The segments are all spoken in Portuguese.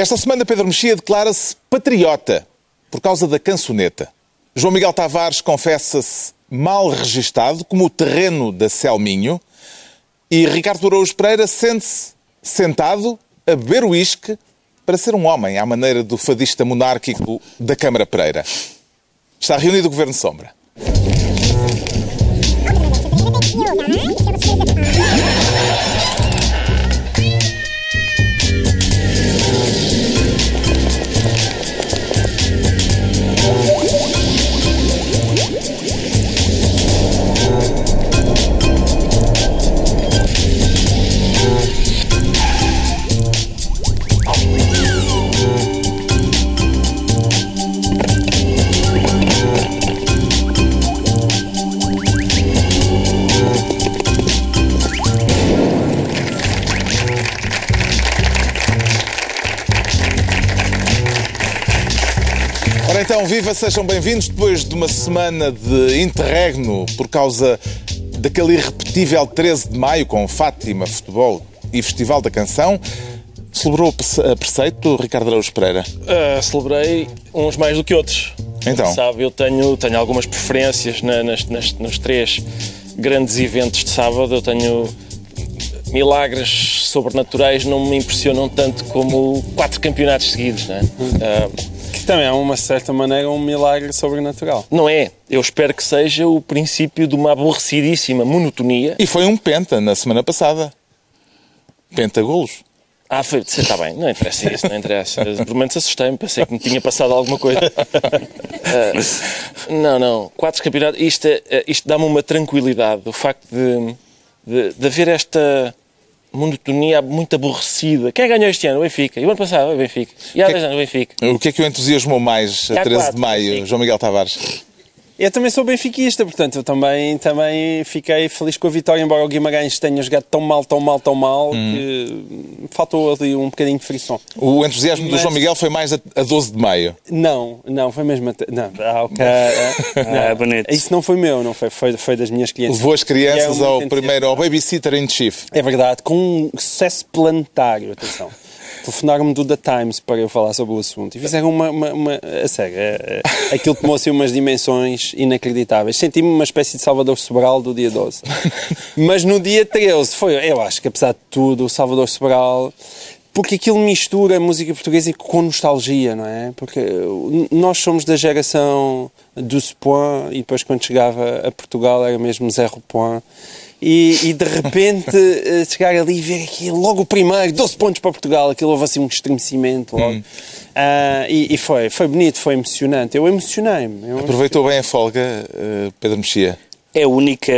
Esta semana Pedro Mexia declara-se patriota por causa da cançoneta. João Miguel Tavares confessa-se mal registado como o terreno da Selminho e Ricardo Araújo Pereira sente-se sentado a beber uísque para ser um homem à maneira do fadista monárquico da Câmara Pereira. Está reunido o Governo Sombra. Então, viva, sejam bem-vindos. Depois de uma semana de interregno por causa daquele irrepetível 13 de maio com Fátima, futebol e Festival da Canção, celebrou a preceito Ricardo Araújo Pereira? Uh, celebrei uns mais do que outros. Então? Sabe, eu tenho, tenho algumas preferências na, nas, nas, nos três grandes eventos de sábado. Eu tenho milagres sobrenaturais, não me impressionam tanto como quatro campeonatos seguidos. Não é? Uh, que também é, uma certa maneira, um milagre sobrenatural. Não é. Eu espero que seja o princípio de uma aborrecidíssima monotonia. E foi um penta na semana passada. Penta golos. Ah, foi, está bem, não interessa isso, não interessa. Pelo menos assustei-me, pensei que me tinha passado alguma coisa. Uh, não, não, quatro campeonatos, isto, é, isto dá-me uma tranquilidade, o facto de, de, de haver esta monotonia muito aborrecida. Quem ganhou este ano? O Benfica. E o ano passado? O Benfica. E há dois anos? O Benfica. O que é que o entusiasmou mais a 13 quatro, de maio, João Miguel Tavares? Eu também sou benfiquista, portanto, eu também, também fiquei feliz com a vitória, embora o Guimarães tenha jogado tão mal, tão mal, tão mal, hum. que faltou ali um bocadinho de frição. O entusiasmo Mas... do João Miguel foi mais a, a 12 de maio? Não, não, foi mesmo... A, não, ah, okay. Ah, não, ah, bonito. Isso não foi meu, não foi, foi, foi das minhas clientes. Levou as crianças é ao primeiro, ao Babysitter in Chief. É verdade, com um sucesso planetário, atenção telefonaram-me do The Times para eu falar sobre o assunto e fizeram uma. uma, uma a sério, é, é, aquilo tomou assim umas dimensões inacreditáveis. Senti-me uma espécie de Salvador Sobral do dia 12. Mas no dia 13 foi, eu acho que apesar de tudo, o Salvador Sobral porque aquilo mistura a música portuguesa com nostalgia, não é? Porque nós somos da geração do Point e depois quando chegava a Portugal era mesmo Zero Point e, e de repente eh, chegar ali e ver aqui logo o primeiro, 12 pontos para Portugal, aquilo houve assim um estremecimento logo. Hum. Uh, e, e, foi, foi bonito, foi emocionante. Eu emocionei-me. Aproveitou bem a folga, uh, Pedro Mexia? É a única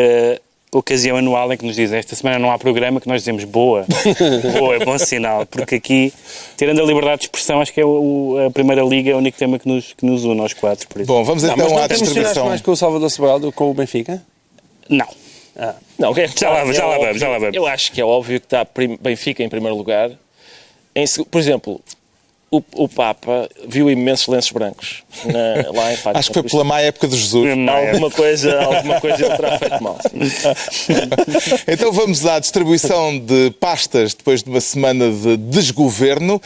ocasião anual em que nos dizem esta semana não há programa, que nós dizemos boa. boa, é bom sinal. Porque aqui, tirando a liberdade de expressão, acho que é o, a Primeira Liga é o único tema que nos, que nos une aos quatro. Por isso. Bom, vamos então não, à distribuição. mais com o Salvador Sobral do que com o Benfica? Não. Ah. Não, é, já, lá, já, lá vamos, já lá vamos. Eu acho que é óbvio que está Benfica em primeiro lugar. Em, por exemplo, o, o, Papa viu imensos lenços brancos na, lá em Fátima. Acho que foi pela má época de Jesus. Alguma coisa, alguma coisa ele terá feito mal. então vamos à distribuição de pastas depois de uma semana de desgoverno.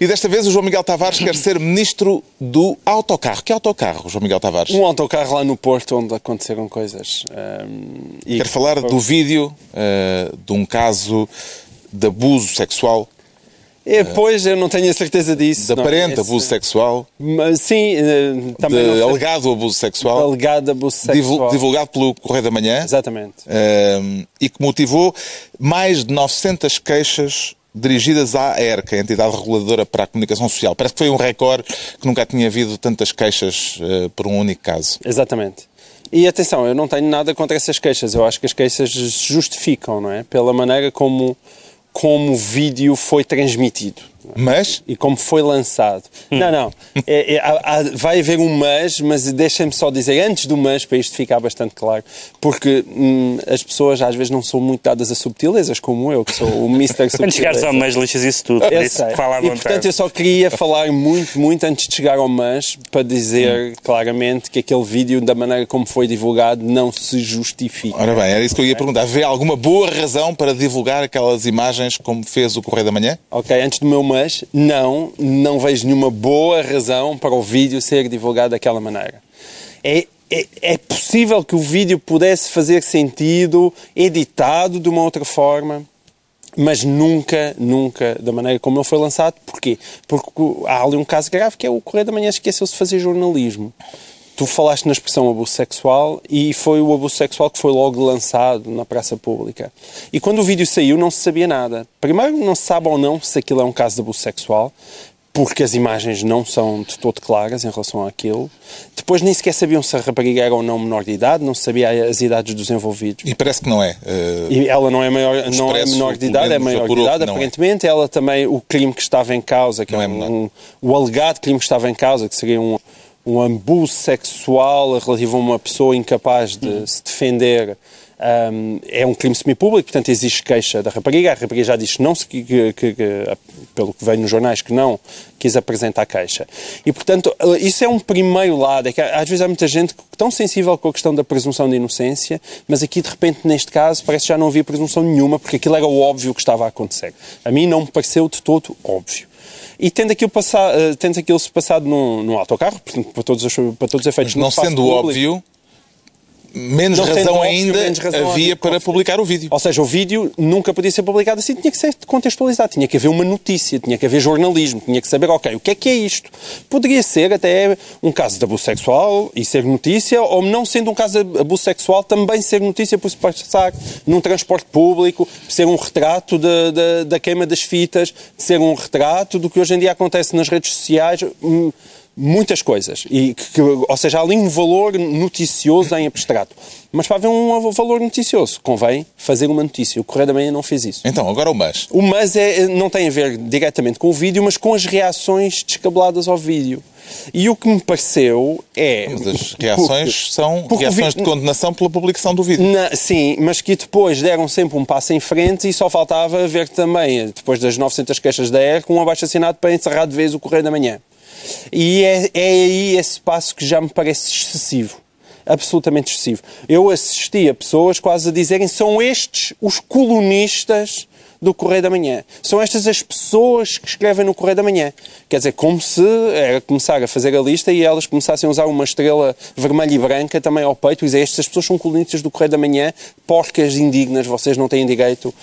E desta vez o João Miguel Tavares quer ser ministro do autocarro. Que autocarro, João Miguel Tavares? Um autocarro lá no Porto onde aconteceram coisas. Um, e quer falar do vídeo uh, de um caso de abuso sexual é, pois, eu não tenho a certeza disso. De aparente abuso sexual. Mas, sim, eh, também. De alegado abuso sexual. Alegado abuso sexual. Divulgado pelo Correio da Manhã. Exatamente. Uh, e que motivou mais de 900 queixas dirigidas à ERC, a entidade reguladora para a comunicação social. Parece que foi um recorde que nunca tinha havido tantas queixas uh, por um único caso. Exatamente. E atenção, eu não tenho nada contra essas queixas. Eu acho que as queixas justificam, não é? Pela maneira como, como o vídeo foi transmitido. Mas? E como foi lançado. Hum. Não, não. É, é, há, vai haver um mas, mas deixem-me só dizer, antes do mas, para isto ficar bastante claro, porque hum, as pessoas às vezes não são muito dadas a subtilezas, como eu, que sou o Mr. Subtileza. Antes de chegares ao mas, lixas isso tudo. Eu isso, sei. Fala à e, portanto, eu só queria falar muito, muito antes de chegar ao mas, para dizer hum. claramente que aquele vídeo, da maneira como foi divulgado, não se justifica. Ora bem, era isso que eu ia perguntar. Vê alguma boa razão para divulgar aquelas imagens como fez o Correio da Manhã? Ok, antes do meu mas mas não, não vejo nenhuma boa razão para o vídeo ser divulgado daquela maneira. É, é, é possível que o vídeo pudesse fazer sentido editado de uma outra forma, mas nunca, nunca da maneira como ele foi lançado. Porquê? Porque há ali um caso grave que é o Correio da Manhã esqueceu-se de fazer jornalismo. Tu falaste na expressão abuso sexual e foi o abuso sexual que foi logo lançado na praça pública. E quando o vídeo saiu não se sabia nada. Primeiro, não se sabe ou não se aquilo é um caso de abuso sexual, porque as imagens não são de todo claras em relação àquilo. Depois nem sequer sabiam se a rapariga era ou não menor de idade, não se sabia as idades dos envolvidos. E parece que não é. Uh, e ela não é, maior, não é menor de idade, é maior de idade, é. aparentemente. É. Ela também, o crime que estava em causa, que é, é um, um, o alegado crime que estava em causa, que seria um um abuso sexual relativo a uma pessoa incapaz de se defender um, é um crime semipúblico, portanto existe queixa da rapariga. A rapariga já disse, não, que, que, que, pelo que veio nos jornais, que não quis apresentar a queixa. E, portanto, isso é um primeiro lado. É que, às vezes há muita gente tão sensível com a questão da presunção de inocência, mas aqui, de repente, neste caso, parece que já não havia presunção nenhuma, porque aquilo era o óbvio que estava a acontecer. A mim não me pareceu de todo óbvio. E tendo aquilo, passar, uh, tendo aquilo se passado num, num autocarro, portanto, para todos os, para todos os efeitos... Mas não sendo público, óbvio menos não razão ainda menos razão havia para publicar o vídeo. Ou seja, o vídeo nunca podia ser publicado assim, tinha que ser contextualizado, tinha que haver uma notícia, tinha que haver jornalismo, tinha que saber, ok, o que é que é isto? Poderia ser até um caso de abuso sexual e ser notícia, ou não sendo um caso de abuso sexual, também ser notícia por se passar num transporte público, ser um retrato de, de, da queima das fitas, ser um retrato do que hoje em dia acontece nas redes sociais. Hum, muitas coisas. E que, ou seja, há ali um valor noticioso em abstrato. Mas para haver um valor noticioso, convém fazer uma notícia. O Correio da Manhã não fez isso. Então, agora o mas. O mas é, não tem a ver diretamente com o vídeo, mas com as reações descabeladas ao vídeo. E o que me pareceu é. Mas as reações porque, são porque reações de condenação pela publicação do vídeo. Na, sim, mas que depois deram sempre um passo em frente e só faltava ver também, depois das 900 queixas da ERC, um abaixo assinado para encerrar de vez o Correio da Manhã. E é, é aí esse passo que já me parece excessivo absolutamente excessivo. Eu assisti a pessoas quase a dizerem são estes os colunistas do Correio da Manhã. São estas as pessoas que escrevem no Correio da Manhã. Quer dizer, como se era começar a fazer a lista e elas começassem a usar uma estrela vermelha e branca também ao peito e dizer estas pessoas são colunistas do Correio da Manhã, porcas indignas, vocês não têm direito uh,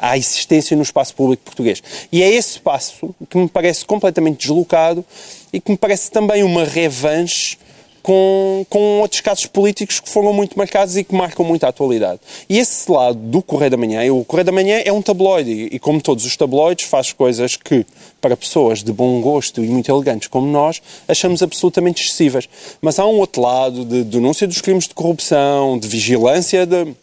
à existência no espaço público português. E é esse passo que me parece completamente deslocado e que me parece também uma revanche com, com outros casos políticos que foram muito marcados e que marcam muito a atualidade. E esse lado do Correio da Manhã, o Correio da Manhã é um tabloide e, como todos os tabloides, faz coisas que, para pessoas de bom gosto e muito elegantes como nós, achamos absolutamente excessivas. Mas há um outro lado de denúncia dos crimes de corrupção, de vigilância de,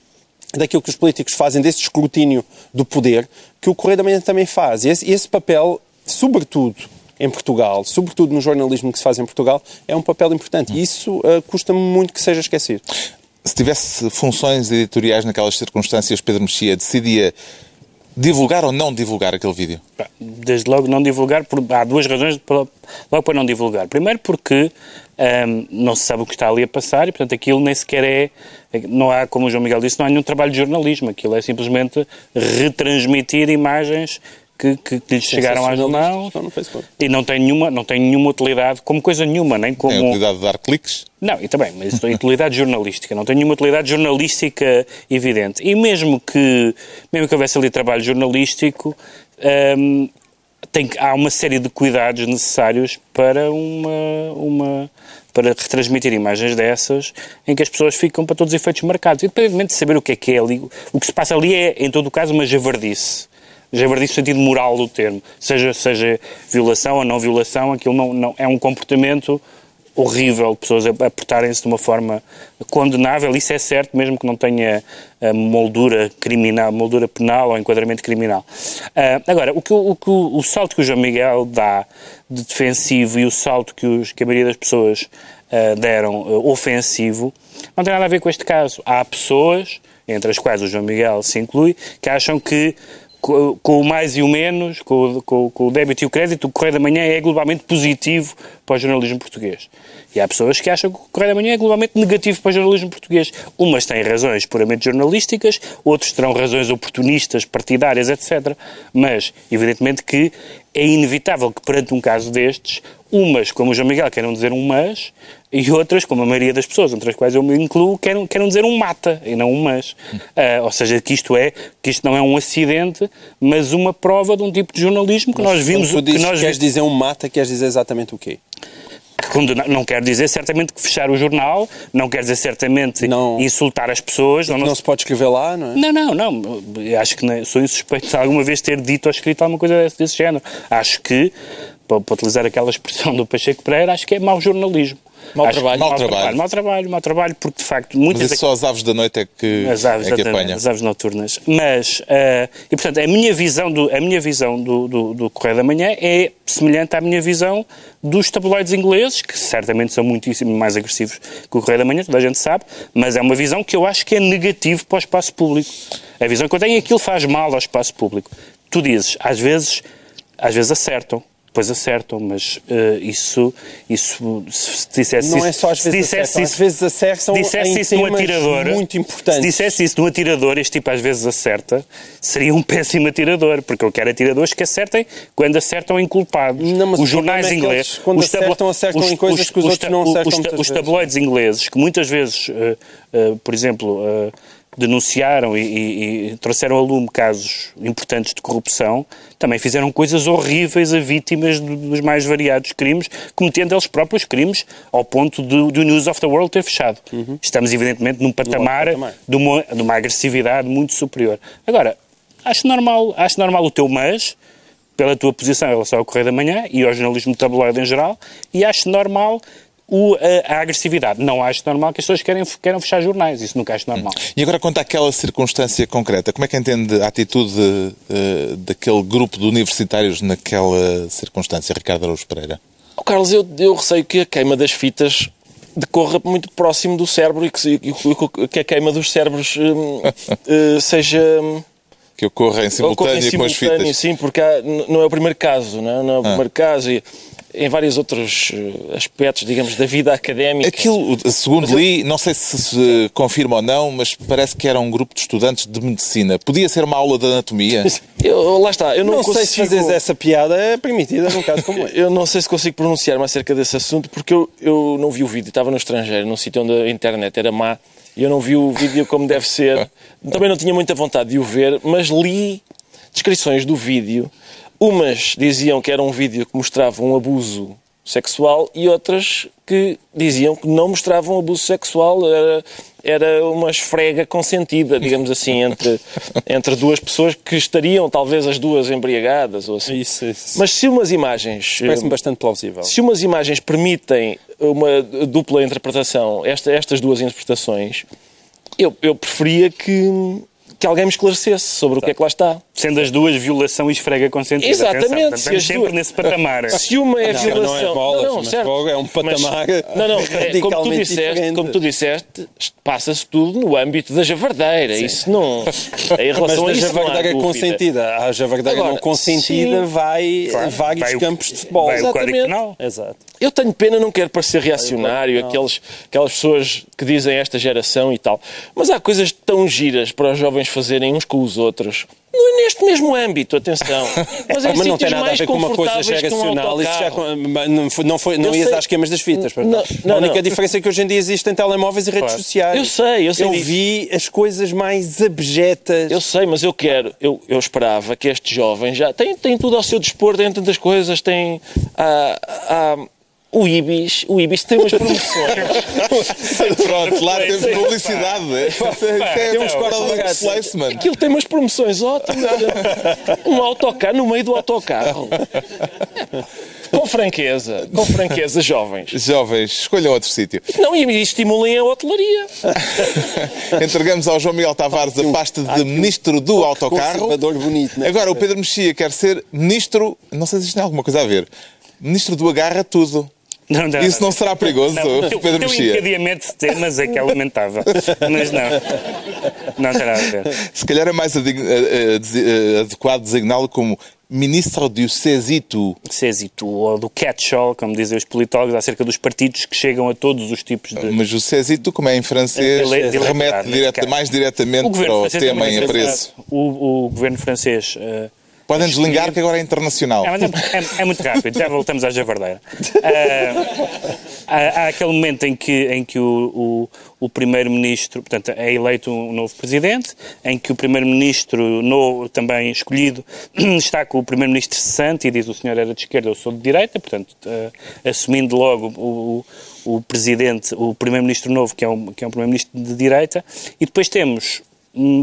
daquilo que os políticos fazem, desse escrutínio do poder, que o Correio da Manhã também faz. E esse, esse papel, sobretudo, em Portugal, sobretudo no jornalismo que se faz em Portugal, é um papel importante. E isso uh, custa-me muito que seja esquecido. Se tivesse funções editoriais naquelas circunstâncias, Pedro Mexia decidia divulgar ou não divulgar aquele vídeo? Desde logo não divulgar, por, há duas razões logo para não divulgar. Primeiro porque um, não se sabe o que está ali a passar e, portanto, aquilo nem sequer é, não há, como o João Miguel disse, não há nenhum trabalho de jornalismo. Aquilo é simplesmente retransmitir imagens que, que, que lhes chegaram às mãos e não tem, nenhuma, não tem nenhuma utilidade como coisa nenhuma, nem como... Tem utilidade de dar cliques? Não, e também, mas tem utilidade jornalística, não tem nenhuma utilidade jornalística evidente. E mesmo que, mesmo que houvesse ali trabalho jornalístico, hum, tem, há uma série de cuidados necessários para uma, uma para retransmitir imagens dessas em que as pessoas ficam para todos os efeitos marcados. E depois, de saber o que é que é ali, o que se passa ali é, em todo o caso, uma javardice javardice no sentido moral do termo, seja, seja violação ou não violação, aquilo não, não é um comportamento horrível de pessoas a, portarem-se de uma forma condenável, isso é certo, mesmo que não tenha a moldura criminal, moldura penal ou enquadramento criminal. Uh, agora, o, que, o, que, o salto que o João Miguel dá de defensivo e o salto que, os, que a maioria das pessoas uh, deram uh, ofensivo não tem nada a ver com este caso. Há pessoas, entre as quais o João Miguel se inclui, que acham que com, o mais e o menos, com, com, com, o débito e o crédito, o Correio da Manhã é globalmente positivo para o jornalismo português. E há pessoas que acham que o Correio da Manhã é globalmente negativo para o jornalismo português. Umas têm razões puramente jornalísticas, outros terão razões oportunistas, partidárias, etc. Mas, evidentemente que é inevitável que perante um caso destes, umas, como o João Miguel, queiram dizer um mas, e outras, como a maioria das pessoas, entre as quais eu me incluo, queiram, queiram dizer um mata e não um mas. Uh, ou seja, que isto é, que isto não é um acidente, mas uma prova de um tipo de jornalismo que Mas nós vimos... quando tu dizes que nós queres dizer um mata, queres dizer exatamente o quê? Condenar, não quer dizer certamente que fechar o jornal, não quer dizer certamente Não. insultar as pessoas. Não, Não, se pode escrever lá, não é? não, não, não. Eu Acho que não- sou insuspeito de alguma vez ter dito ou escrito alguma coisa desse, desse género. Acho que, para, para utilizar aquela expressão do Pacheco Pereira, acho que é mau jornalismo. Mau trabalho. Mau trabalho. trabalho, mau trabalho, mau trabalho, porque de facto Mas muitas isso só as aves da noite é que, as aves, é que apanham. as aves noturnas. Mas, eh, e portanto, a minha visão, do, a minha visão do, do, do Correio da Manhã é semelhante à minha visão dos tabloides ingleses, que certamente são muitíssimo mais agressivos que o Correio da Manhã, toda a gente sabe, mas é uma visão que eu acho que é negativo para o espaço público. A visão que eu tenho é que aquilo faz mal ao espaço público. Tu dizes, às vezes, às vezes acertam. Depois acertam, mas eh, isso, isso, se dissesse Não isso, é só às vezes acertam, isso- às vezes acertam se dissesse isso temas atirador, muito importantes. Se dissesse isso de um atirador, este tipo às vezes acerta, seria um péssimo atirador, porque eu quero atiradores que acertem quando acertam em culpados. Não, os jornais é ingleses. eles, quando os acertam, acertam os- em coisas que os outros não ta- acertam os Os tabloides ingleses, que muitas vezes, eh, eh, por exemplo, denunciaram e, e- e trouxeram a lume casos importantes de corrupção, também fizeram coisas horríveis a vítimas do- dos mais variados crimes, cometendo eles próprios crimes ao ponto de, de o News of the World ter fechado. Estamos, evidentemente, num patamar, patamar. De, uma, de uma agressividade muito superior. Agora, acho normal, acho normal o teu mas, pela tua posição em relação ao Correio da Manhã e ao jornalismo tabloide em geral, e acho normal o- a, a agressividade. Não acho normal que as pessoas querem, queiram fechar jornais. Isso nunca acho normal. E agora, quanto àquela circunstância concreta, como é que entende a atitude eh, daquele grupo de universitários naquela circunstância, Ricardo Araújo Pereira? Oh, Carlos, eu, eu receio que a queima das fitas decorra muito próximo do cérebro e que, e que- a queima dos cérebros hum, eh, seja. hum, Que ocorra em ocorra em simultâneo com as simultâneo, fitas. Sim, porque há- não é o primeiro caso, não é, Não é o primeiro caso. E em vários outros eh, aspectos, digamos, da vida académica. Aquilo, segundo li, não sei se se confirma ou não, mas parece que era um grupo de estudantes de medicina. Podia ser uma aula de anatomia? Eu, lá está, eu não, Não, sei consigo... se fazeres essa piada é permitida num caso como este. Eu não sei se consigo pronunciar-me acerca desse assunto porque eu, eu não vi o vídeo, estava no estrangeiro, num sítio onde a internet era má e eu não vi o vídeo como deve ser. Também não tinha muita vontade de o ver, mas li descrições do vídeo. Umas diziam que era um vídeo que mostrava um abuso sexual e outras que diziam que não mostravam abuso sexual, era, era uma esfrega consentida, digamos assim, entre, entre duas pessoas que estariam talvez as duas embriagadas ou assim. Isso, isso. Mas se umas imagens. Parece-me bastante plausível. Se umas imagens permitem uma dupla interpretação, esta- estas duas interpretações, eu, eu preferia que, que alguém me esclarecesse sobre o que é que lá está. Sendo as duas violação e esfrega consentida. Exatamente, Atenção, se Estamos as sempre duas- nesse patamar. Se uma é Não, violação. não é bolas, não, mas certo. é um patamar Mas- não, não, é, como, tu disseste, diferente. como tu disseste, passa-se tudo no âmbito da javardeira. Isso não. Em Mas relação a da isso, não há javardeira consentida à javardeira Agora, não consentida sim. vai Claro, vários vai o- campos de futebol. vai Exatamente. Penal. Exato. Eu tenho pena, não quero parecer reacionário, aqueles, aquelas pessoas que dizem esta geração e tal. Mas há coisas tão giras para os jovens fazerem uns com os outros. É neste mesmo âmbito, atenção. Mas, em Mas não tem nada a ver com uma coisa um geracional. Isso já, não foi, não, foi, não Eu ias às queimas das fitas. Não, não. não, a única não. diferença é que hoje em dia existem telemóveis e redes Claro. sociais. Eu sei, eu sei disso. vi as coisas mais abjetas. Eu sei, mas eu quero, eu, eu esperava que este jovem já tem, tem tudo ao seu dispor, tem tantas coisas, tem ah, ah, o Ibis, o Ibis tem umas promoções. Pronto, lá teve publicidade. Isso é Temos product quatro bagaços. placement. Aquilo tem umas promoções ótimas. Um autocarro no meio do autocarro. Com franqueza, com franqueza, jovens. Jovens, escolham outro sítio. Não, e estimulem a hotelaria. Entregamos ao João Miguel Tavares a pasta de Ministro do Autocarro. bonito, né? Agora, o Pedro Mexia quer ser Ministro... Não sei se isto tem alguma coisa a ver. Ministro do Agarra Tudo. Não, não, Isso não será perigoso, Não, o teu, Pedro o teu Mexia? encadeamento de temas é que é lamentável. Mas não. Não nada a ver. Se calhar é mais eh, eh, eh, adequado designá-lo como Ministro do Césito. Césito, ou do catch-all, como dizem os politólogos, acerca dos partidos que chegam a todos os tipos de. Mas o Césito, como é em francês, Ele é- ele é remete direta- caso. mais diretamente para o tema também em apreço. O, o governo francês eh, Podem desligar que agora é internacional. É, é, é- muito rápido, já voltamos à javardeira. Ah, há, há aquele momento em que, em que o, o, o Primeiro-Ministro, portanto, é eleito um novo Presidente, em que o Primeiro-Ministro novo, também escolhido está com o Primeiro-Ministro cessante e diz o senhor era de esquerda, eu sou de direita, portanto, ah, assumindo logo o, o, o Presidente, o Primeiro-Ministro novo, que é um, que é um Primeiro-Ministro de direita, e depois temos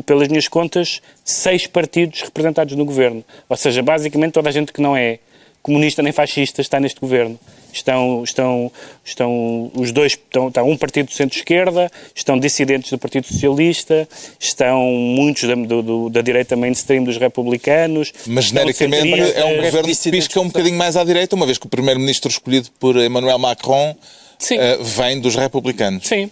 pelas minhas contas, seis partidos representados no governo. Ou seja, basicamente toda a gente que não é comunista nem fascista está neste governo. Estão, estão, estão os dois, estão, está um partido de centro-esquerda, estão dissidentes do Partido Socialista, estão muitos da, do- do- da direita mainstream dos republicanos. Mas genericamente é um governo que pisca um bocadinho mais à direita, uma vez que o primeiro-ministro escolhido por Emmanuel Macron Sim. eh, vem dos republicanos, Sim.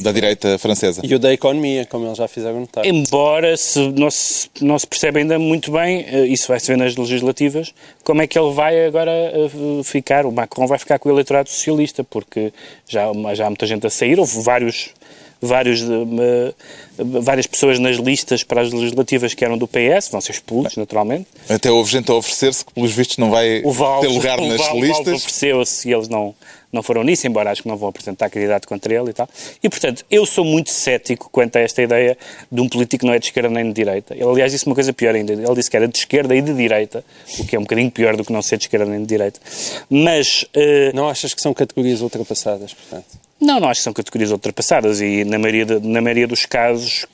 Da direita francesa. E o da economia, como eles já fizeram notar. Embora se não, se não se percebe ainda muito bem, eh, isso vai se ver nas legislativas, como é que ele vai agora eh, ficar, o Macron vai ficar com o eleitorado socialista, porque já, já há muita gente a sair, houve vários, vários, várias pessoas nas listas para as legislativas que eram do PS, vão ser expulsos, naturalmente. Até houve gente a oferecer-se que, pelos vistos, não vai O ter lugar o nas listas. Val ofereceu-se e eles não, não foram nisso, embora acho que não vão apresentar candidato contra ele e tal. E, portanto, eu sou muito cético quanto a esta ideia de um político que não é de esquerda nem de direita. Ele, aliás, disse uma coisa pior ainda. Ele disse que era de esquerda e de direita, o que é um bocadinho pior do que não ser de esquerda nem de direita. Mas... eh, Não achas que são categorias ultrapassadas, portanto? não, não acho que são categorias ultrapassadas e na maioria, de- na maioria dos casos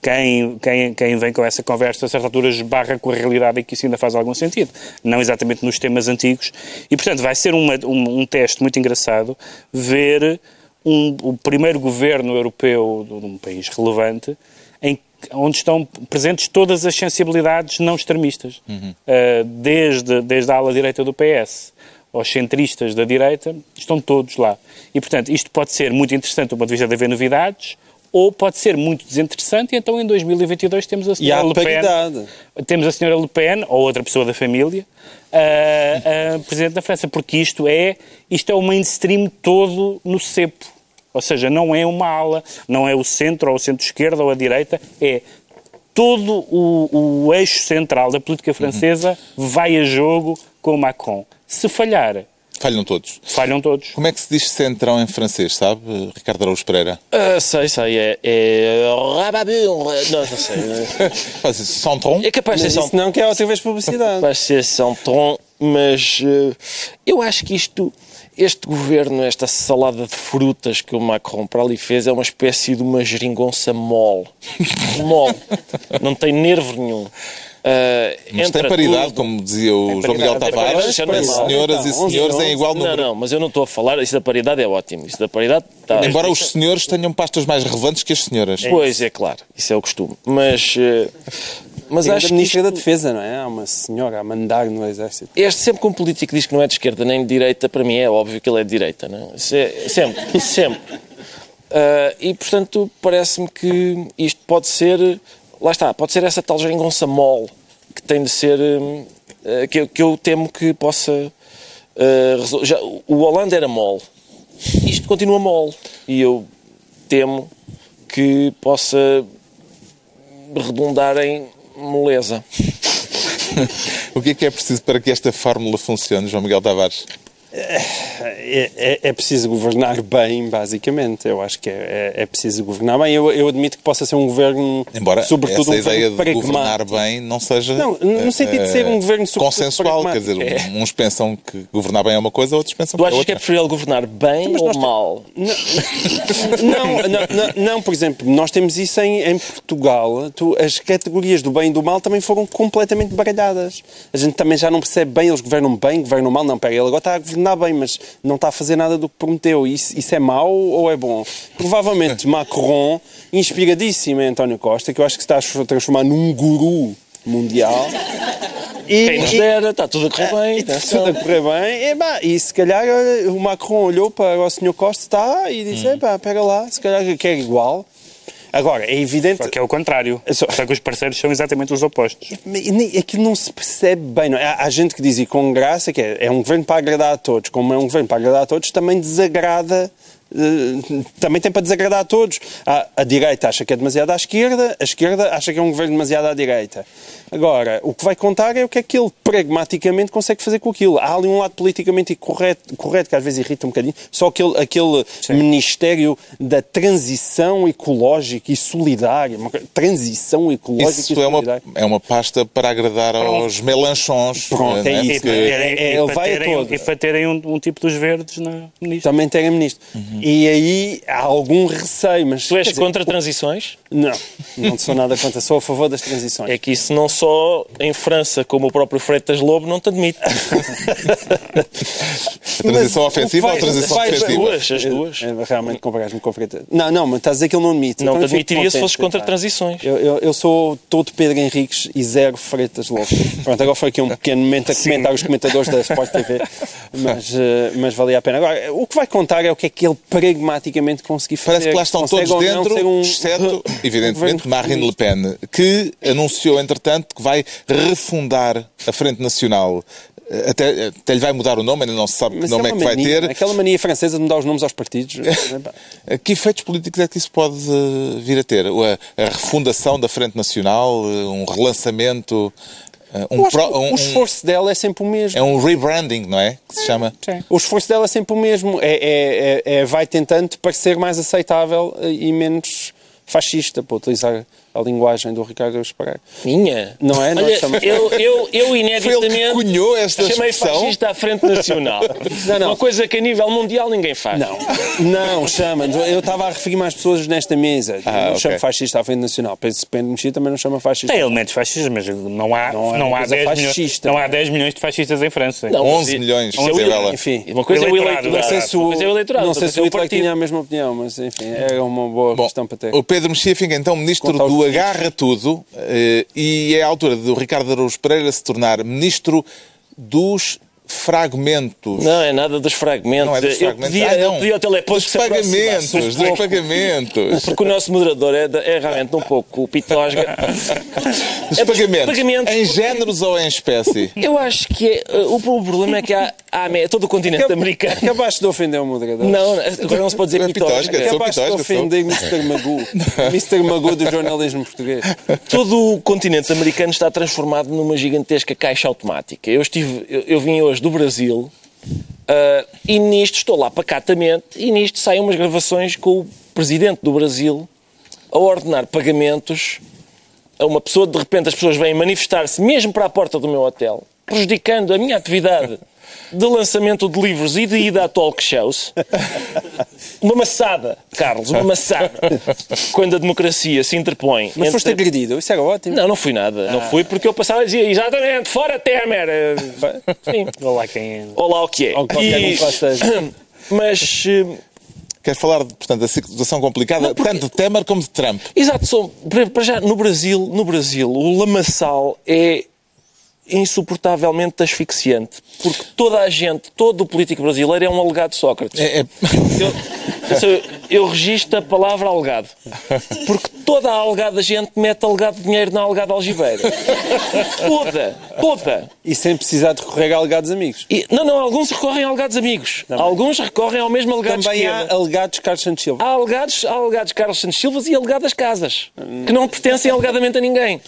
quem, quem, quem vem com essa conversa a certa altura esbarra com a realidade e que isso ainda faz algum sentido. Não exatamente nos temas antigos. E, portanto, vai ser uma- um, um teste muito engraçado ver um- o primeiro governo europeu de um país relevante em onde estão presentes todas as sensibilidades não extremistas. Uh, desde, desde a ala direita do PS aos centristas da direita, estão todos lá. E, portanto, isto pode ser muito interessante do ponto de vista de haver novidades, ou pode ser muito desinteressante, e então em 2022 temos a senhora Le Pen, paridade. temos a senhora Le Pen, ou outra pessoa da família, a, a Presidente da França, porque isto é, isto é o mainstream todo no cepo. Ou seja, não é uma ala, não é o centro, ou o centro-esquerda, ou a direita, é todo o, o eixo central da política francesa vai a jogo com o Macron. Se falhar, Falham todos. falham todos. Como é que se diz centrão em francês, sabe, Ricardo Araújo Pereira? Ah, sei, sei, é. é... Não, não sei. Faz isso, centron? É capaz de ser isso São não que é outra vez publicidade. Vai ser São Tom, mas eh, eu acho que isto, este governo, esta salada de frutas que o Macron para ali fez, é uma espécie de uma geringonça mole. mole. Não tem nervo nenhum. Ah, Mas tem paridade, tudo. como dizia o João Miguel Tavares, não é para senhoras e Então, senhores em igual Não, número. não, mas eu não estou a falar. Isso da paridade é ótimo. Isso da paridade está. Embora os senhores tenham pastas mais relevantes que as senhoras. Pois é, claro. Isso é o costume. Mas. eh, Mas Tem acho a que Ministra da isto- Defesa, não é? Há uma senhora a mandar no exército. Este sempre que um político diz que não é de esquerda nem de direita, para mim é óbvio que ele é de direita, não é? É sempre, sempre. Ah, e, portanto, parece-me que isto pode ser, lá está, pode ser essa tal geringonça mole que tem de ser, hum, ah, que, eu- que eu temo que possa... resol- já, o Holanda era mole. Isto continua mole. E eu temo que possa redundar em moleza. O que é que é preciso para que esta fórmula funcione, João Miguel Tavares? É, é- é preciso governar bem, basicamente. Eu acho que é, é- é preciso governar bem. Eu, eu admito que possa ser um governo, Embora sobretudo essa um ideia de governar bem não seja Não, no sentido de ser um eh, governo consensual, quer dizer, uns pensam que governar bem é uma coisa, outros pensam Tu que é achas que é outra. preferível governar bem Mas ou mal? Não, não, não, não, por exemplo, nós temos isso em, em Portugal. Tu- as categorias do bem e do mal também foram completamente baralhadas. A gente também já não percebe bem, eles governam bem, governam mal. Não, pera, ele agora está a governar bem, mas não está a fazer nada do que prometeu. Isso, isso é mau ou é bom? Provavelmente Macron, inspiradíssimo em António Costa, que eu acho que se está a transformar num guru mundial. E, Quem nos dera, está tudo a correr bem. e atenção. tudo a correr bem. E, pá, e se calhar olha, o Macron olhou para o Sr. Costa está, e disse: Hum. "Epá, pega lá, se calhar quer igual. Agora, é evidente. Só que é o contrário. É só- Só que os parceiros são exatamente os opostos. Aquilo não se percebe bem. Não é? há, há gente que diz, e com graça, que é, é um governo para agradar a todos. Como é um governo para agradar a todos, também desagrada eh, também tem para desagradar a todos. A, a direita acha que é demasiado à esquerda, a esquerda acha que é um governo demasiado à direita. Agora, o que vai contar é o que é que ele pragmaticamente consegue fazer com aquilo. Há ali um lado politicamente correto, correto que às vezes irrita um bocadinho, só aquele, aquele Ministério da Transição Ecológica e Solidária. Transição Ecológica Isso e é uma, Solidária. é uma pasta para agradar aos melanchons. Pronto, não é isso. E para É- é- e ele vai a terem- todos. e para terem um, um tipo dos verdes na ministra. Também terem ministro. E aí há algum receio, mas... Tu és dizer, contra transições? Não, não sou nada contra, sou a favor das transições. É que isso não só em França, como o próprio Freitas Lobo, não te admite. A transição Mas ofensiva ou vai- transição vai- As defensiva? duas, as duas. É, realmente comparares-me com o Freitas. Não, não, mas estás a dizer que ele não admite. Não Então te admitiria se fosses contra pá. transições. Eu, eu, eu sou todo Pedro Henriques e zero Freitas Lobo. Pronto, agora foi aqui um pequeno momento a comentar os comentadores da Sport TV, mas, eh, mas valia a pena. Agora, o que vai contar é o que é que ele pragmaticamente conseguir fazer. Parece que lá estão todos dentro, um- exceto, evidentemente, Marine Le Pen, que anunciou, entretanto, que vai refundar a Frente Nacional. Até, até lhe vai mudar o nome, ainda não se sabe que Mas nome é uma que vai mania, ter. Aquela mania francesa de mudar os nomes aos partidos. Que efeitos políticos é que isso pode eh, vir a ter? A, a refundação da Frente Nacional, eh, um relançamento, eh, um, pro- que um- o esforço dela é sempre o mesmo. é um rebranding, não é? Que se chama. O esforço dela é sempre o mesmo. É, é- é- é- vai tentando parecer mais aceitável eh, e menos fascista, para utilizar a linguagem do Ricardo Esperar. Minha? Não é? Olha, eu, eu, eu Foi ele que ineditamente cunhou esta chamei expressão. fascista à frente nacional. Não, não. Uma coisa que a nível mundial ninguém faz. Não, não, chama. Eu estava a referir mais pessoas nesta mesa. Ah, não ok. chamo fascista à frente nacional. Penso que Pedro Mexia também não chama fascista. Tem elementos fascistas, mas não há, Não é não, há coisa 10 milhões, não há 10 milhões de fascistas em França. Não, 11 mas- milhões, é. Enfim, Uma coisa é o eleitorado, não sei se o, Uma coisa é o eleitorado, não sei se o é tinha a mesma opinião, mas enfim, era uma boa Bom, questão para ter. o Pedro Mexia fica então ministro do. Agarra Tudo eh, e é a altura do Ricardo Araújo Pereira se tornar ministro dos fragmentos. Não é nada dos fragmentos. Não é dos eu fragmentos. pedia, Ah, eu não. pedia ao teleponto dos pagamentos, dos pouco, pagamentos. Porque o nosso moderador é, é realmente um pouco pitosga. Dos É dos pagamentos. pagamentos. Em géneros ou em espécie? Eu acho que é, uh, o, o problema é que há, há me- todo o continente americano. Acabaste de ofender o moderador. Não, agora não se pode dizer é pitosga, pitosga. sou Acabaste de ofender Mr. Magoo. Mr. Magoo do jornalismo português. Todo o continente americano está transformado numa gigantesca caixa automática. Eu, estive, eu, eu vim hoje do Brasil ah, e nisto estou lá pacatamente e nisto saem umas gravações com o presidente do Brasil a ordenar pagamentos a uma pessoa. De repente as pessoas vêm manifestar-se mesmo para a porta do meu hotel, prejudicando a minha atividade de lançamento de livros e de ida a talk shows. Uma maçada, Carlos, uma maçada. Quando a democracia se interpõe. Mas foste entre- agredido, isso era ótimo. não, não fui nada. Não fui porque eu passava e dizia exatamente, fora Temer. Sim. Olá quem é. Olá o que é. Ou esteja. Mas, eh, Queres falar, portanto, da situação complicada, tanto de Temer como de Trump? exato, sou, para para já, no Brasil, no Brasil, o lamaçal é insuportavelmente asfixiante. Porque toda a gente, todo o político brasileiro é um alegado Sócrates. É- é- Eu, eu, eu registro a palavra alegado. Porque toda a alegada gente mete alegado dinheiro na alegada algibeira. Toda, toda. E sem precisar de recorrer a alegados amigos. E- não, não, alguns recorrem a alegados amigos. Alguns recorrem ao mesmo alegado Também há esquerda. alegados Carlos Santos Silva. Há alegados, há alegados Carlos Santos Silvas e alegadas casas, que não pertencem alegadamente a ninguém.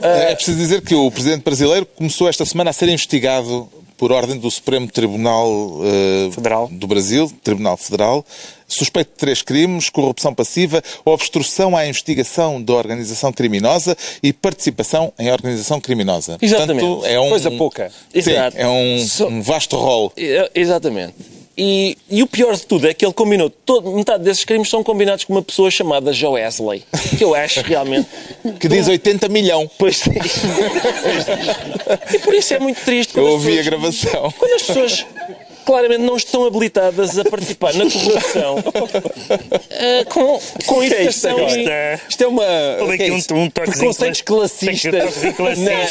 É preciso dizer que o presidente brasileiro começou esta semana a ser investigado por ordem do Supremo Tribunal Federal. do Brasil, Tribunal Federal, suspeito de três crimes, corrupção passiva, obstrução à investigação da organização criminosa e participação em organização criminosa. Exatamente. Portanto, é um, Coisa pouca. Sim, Exato. é um, um vasto rol. É, Exatamente. E, e o pior de tudo é que ele combinou, todo, metade desses crimes são combinados com uma pessoa chamada Joesley, que eu acho realmente. Que diz 80 milhão. Pois sim. E por isso é muito triste. Eu ouvi a pessoas- gravação. Quando as pessoas claramente não estão habilitadas a participar na corrupção eh, com, com que é isto educação agora? e. Isto é- Isto é uma. É aqui um- um Preconceitos cla- classistas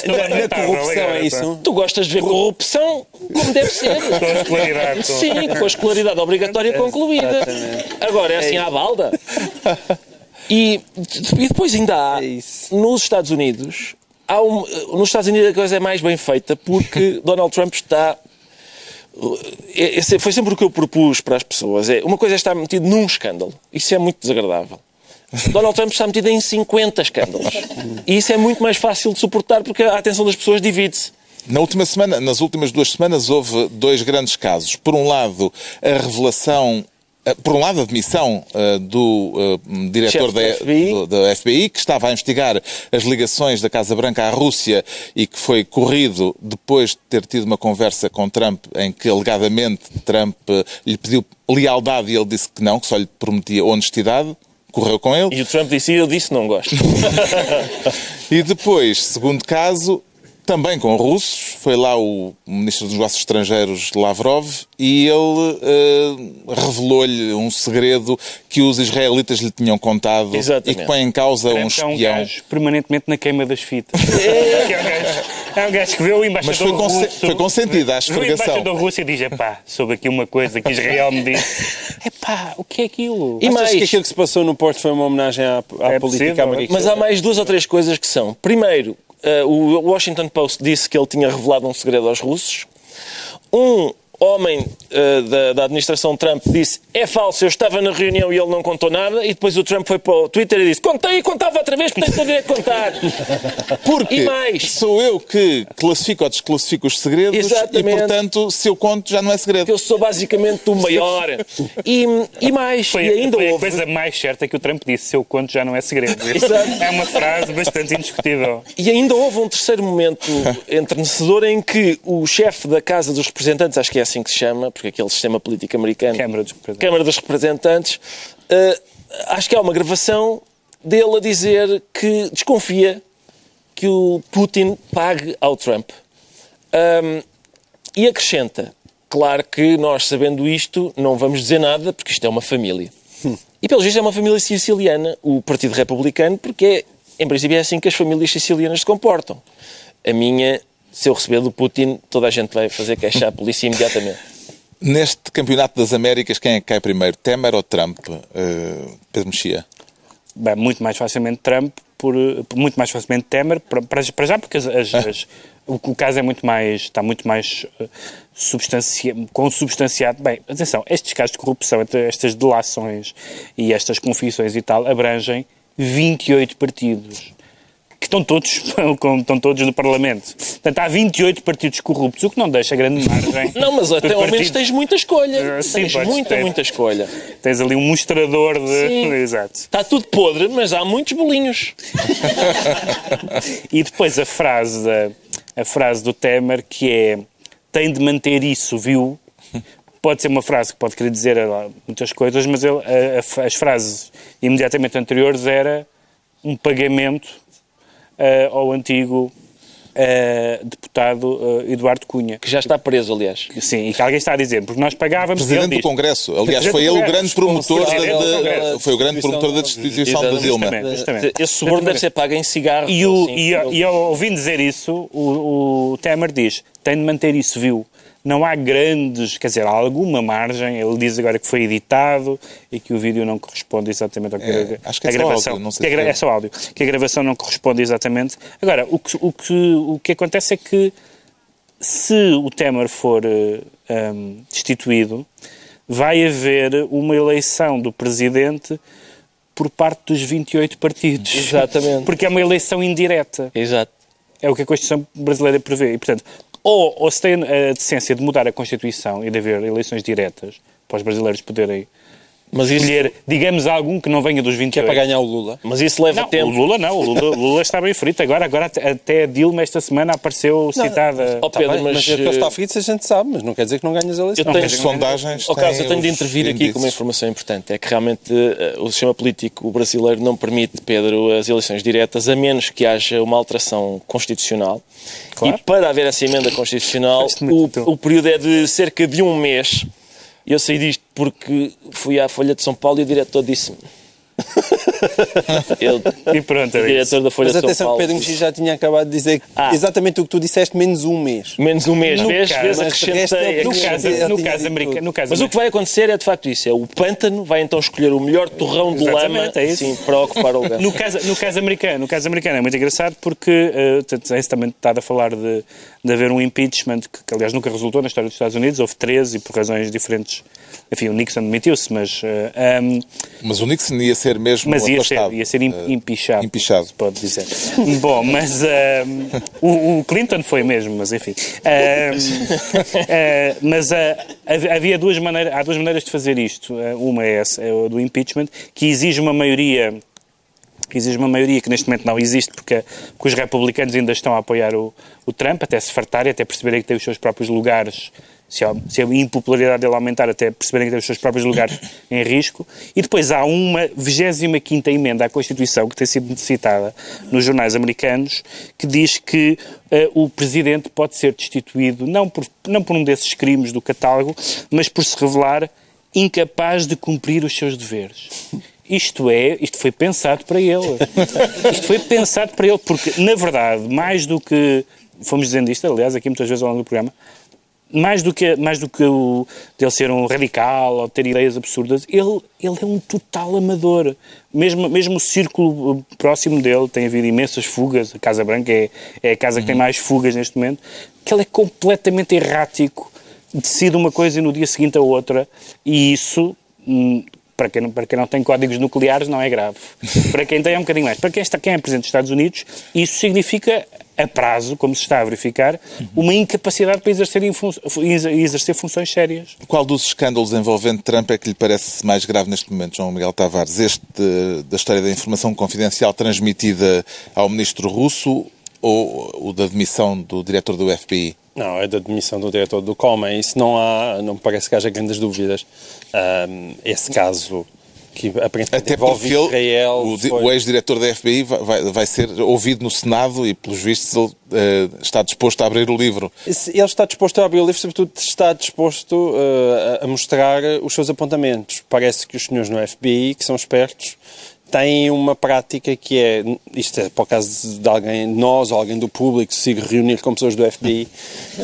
na, na, na corrupção, é isso? Tu gostas de ver corrupção como deve ser. Com a escolaridade. Sim, com a escolaridade obrigatória concluída. Agora é assim à balda. E, e depois ainda há, É isso. nos Estados Unidos, há um- nos Estados Unidos a coisa é mais bem feita porque Donald Trump está foi sempre o que eu propus para as pessoas. É, uma coisa é estar metido num escândalo. Isso é muito desagradável. Donald Trump está metido em 50 escândalos. E isso é muito mais fácil de suportar porque a atenção das pessoas divide-se. Na última semana, nas últimas duas semanas, houve dois grandes casos. Por um lado, a revelação por um lado, a demissão uh, do uh, diretor da, FBI. Do, da, FBI, que estava a investigar as ligações da Casa Branca à Rússia e que foi corrido depois de ter tido uma conversa com Trump em que, alegadamente, Trump uh, lhe pediu lealdade e ele disse que não, que só lhe prometia honestidade. Correu com ele. E o Trump disse, eu disse não gosto. e depois, segundo caso, também com russos. Foi lá o Ministro dos Negócios Estrangeiros Lavrov e ele uh, revelou-lhe um segredo que os israelitas lhe tinham contado Exatamente. e que põe em causa um espião. É um gajo permanentemente na queima das fitas. é, um gajo, é um gajo que vê o embaixador Mas foi, russo... foi consentida a esfregação. O embaixador russo e diz, epá, soube aqui uma coisa que Israel me disse. Epá, o que é aquilo? E mais... que aquilo que se passou no Porto foi uma homenagem à, à é política possível. americana? Mas há mais duas ou três coisas que são. Primeiro, o Washington Post disse que ele tinha revelado um segredo aos russos. Um homem uh, da, da, administração Trump disse é falso, eu estava na reunião e ele não contou nada, e depois o Trump foi para o Twitter e disse contei e contava outra vez, portanto poderia contar. Porque e mais? sou eu que classifico ou desclassifico os segredos Exatamente. e, portanto, se eu conto já não é segredo. Eu sou basicamente o maior. E, e mais, foi, e ainda foi houve... a coisa mais certa que o Trump disse, se eu conto já não é segredo. é uma frase bastante indiscutível. E ainda houve um terceiro momento entrenecedor em que o chefe da Casa dos Representantes, acho que é assim que se chama, porque aquele sistema político americano. Câmara dos Representantes. Câmara dos Representantes uh, acho que há uma gravação dele a dizer que desconfia que o Putin pague ao Trump. Um, e acrescenta: claro que nós, sabendo isto, não vamos dizer nada, porque isto é uma família. Hum. E pelo visto é uma família siciliana, o Partido Republicano, porque é, em princípio é assim que as famílias sicilianas se comportam. A minha se eu receber do Putin, toda a gente vai fazer queixar a polícia imediatamente. Neste Campeonato das Américas, quem é que cai primeiro? Temer ou Trump? Uh, Pedro Mexia? Bem, muito mais facilmente Trump, por, muito mais facilmente Temer, para, para já porque as, as, as, o, o, caso é muito mais, está muito mais uh, substancia, consubstanciado. Bem, atenção, estes casos de corrupção, estas delações e estas confissões e tal, abrangem 28 partidos estão todos, estão todos no Parlamento. Portanto, há 28 partidos corruptos, o que não deixa grande margem. Não, mas até ao menos tens muita escolha. Sim, tens muita, ter. muita escolha. Tens ali um mostrador de. Sim. Exato. Está tudo podre, mas há muitos bolinhos. e depois a frase, da, a frase do Temer que é tem de manter isso, viu? Pode ser uma frase que pode querer dizer muitas coisas, mas ele, a, a, as frases imediatamente anteriores era um pagamento ao antigo Uh, deputado uh, Eduardo Cunha. Que já está preso, aliás. Sim, e que alguém está a dizer, porque nós pagávamos... Presidente do Congresso. Aliás, foi ele o grande promotor da, foi o grande promotor da destituição da Dilma. Esse suborno deve ser pago em cigarros. E, o, assim, e, e, ouvindo dizer isso, o, o Temer diz, tem de manter isso viu não há grandes, quer dizer, há alguma margem. Ele diz agora que foi editado e que o vídeo não corresponde exatamente ao que é, acho que é a gravação. Áudio, não sei que é, é só áudio. Que a gravação não corresponde exatamente. Agora, o que, o que, o que acontece é que se o Temer for um, ehm, destituído, vai haver uma eleição do presidente por parte dos 28 partidos. Exatamente. Porque é uma eleição indireta. Exato. É o que a Constituição brasileira prevê. E, portanto, ou, ou se tem a decência de mudar a Constituição e de haver eleições diretas para os brasileiros poderem mas isso... escolher, digamos, algum que não venha dos 28. Que é para ganhar o Lula. Mas isso leva não, tempo. O Lula não, o Lula, Lula está bem frito. Agora, agora até a Dilma esta semana apareceu não, citada. Oh, Pedro, tá mas, mas ele está frito a gente sabe, mas não quer dizer que não ganhe as eleições. Eu tenho sondagens. Ao caso, eu tenho de intervir aqui com uma informação importante. É que realmente uh, o sistema político brasileiro não permite, Pedro, as eleições diretas, a menos que haja uma alteração constitucional. Claro. E para haver essa emenda constitucional, o, o período é de cerca de um mês. E eu sei disto porque fui à Folha de São Paulo e o diretor disse-me Ele, E pronto, isso. diretor da Folha Mas de São atenção, Paulo. Pedro Mexia já tinha acabado de dizer Ah. exatamente o que tu disseste, menos um mês. Menos um mês, No vês, caso- acrescentei. No Ele caso, no caso americano, no caso Mas o que vai acontecer é de facto isso: é o pântano vai então escolher o melhor torrão de lama Exatamente, é isso. assim, para ocupar o lugar. No caso, no caso americano, no caso americano é muito engraçado porque uh, tem-se também estado a falar de, de haver um impeachment que, que, aliás, nunca resultou na história dos Estados Unidos. Houve 13 e por razões diferentes. Enfim, o Nixon demitiu-se, mas, um, Mas o Nixon ia ser mesmo mas ia ser, ia ser im- Eh, empichado, empichado. se pode dizer. Bom, mas um, o, o Clinton foi mesmo, mas enfim. Um, uh, mas hav- havia duas maneiras, há duas maneiras de fazer isto. Uma é essa, é a do impeachment, que exige uma maioria que exige uma maioria que neste momento não existe porque, porque os republicanos ainda estão a apoiar o, o Trump, até se fartarem, até perceberem que tem os seus próprios lugares, se a, se a impopularidade dele aumentar, até perceberem que tem os seus próprios lugares em risco. E depois há uma 25ª emenda à Constituição que tem sido citada nos jornais americanos, que diz que eh, o Presidente pode ser destituído não por, não por um desses crimes do catálogo, mas por se revelar incapaz de cumprir os seus deveres. Isto é, isto foi pensado para ele. Isto foi pensado para ele, porque, na verdade, mais do que. Fomos dizendo isto, aliás, aqui muitas vezes ao longo do programa. Mais do que, mais do que o dele ser um radical ou ter ideias absurdas, ele, ele é um total amador. Mesmo, mesmo o círculo próximo dele tem havido imensas fugas. A Casa Branca é, é a casa que tem mais fugas neste momento. Que ele é completamente errático, decide uma coisa e no dia seguinte a outra, e isso hum, para quem, não, para quem não tem códigos nucleares não é grave. Para quem tem é um bocadinho mais. Para quem, está, quem é presidente dos Estados Unidos, isso significa, a prazo, como se está a verificar, uma incapacidade para exercer, exercer funções sérias. Qual dos escândalos envolvendo Trump é que lhe parece mais grave neste momento, João Miguel Tavares? Este eh, da história da informação confidencial transmitida ao ministro russo ou o da demissão do diretor do FBI? Não, é da demissão do diretor do Comem. Isso não há, não me parece que haja grandes dúvidas. Ahm, esse caso que Até envolve ele, Israel. o, foi- o ex-diretor da FBI vai, vai- vai ser ouvido no Senado e, pelos vistos, ele eh, está disposto a abrir o livro. Ele está disposto a abrir o livro, sobretudo está disposto a- a mostrar os seus apontamentos. Parece que os senhores no FBI, que são espertos, têm uma prática que é, isto é para o caso de alguém, de nós ou alguém do público, se reunir com pessoas do FBI,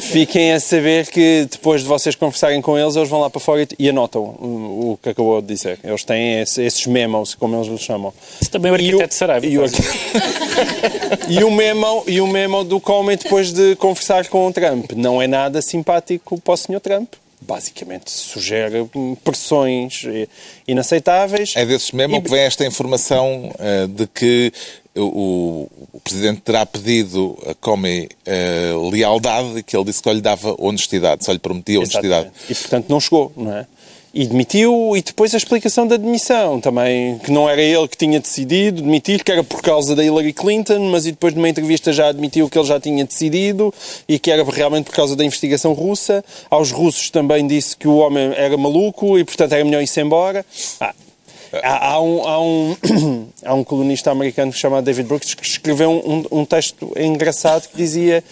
fiquem a saber que depois de vocês conversarem com eles, eles vão lá para fora e, anotam o, o que acabou de dizer. Eles têm esse- esses memos, como eles os chamam. Isso também o E arquiteto de Saraiva. E o, e o memo, e o memo do Comey depois de conversar com o Trump não é nada simpático para o Sr. Trump. Basicamente sugere pressões eh, inaceitáveis. É desses mesmo E- que vem esta informação eh, de que o, o Presidente terá pedido a Comey eh, lealdade e que ele disse que só lhe dava honestidade, só lhe prometia honestidade. Exatamente. E portanto não chegou, não é? E demitiu, e depois a explicação da demissão também, que não era ele que tinha decidido demitir, que era por causa da Hillary Clinton, mas e depois numa entrevista já admitiu que ele já tinha decidido e que era realmente por causa da investigação russa. Aos russos também disse que o homem era maluco e portanto era melhor ir-se embora. Ah, Há, há um, há, um, há um colunista americano chamado David Brooks que escreveu um, um texto engraçado que dizia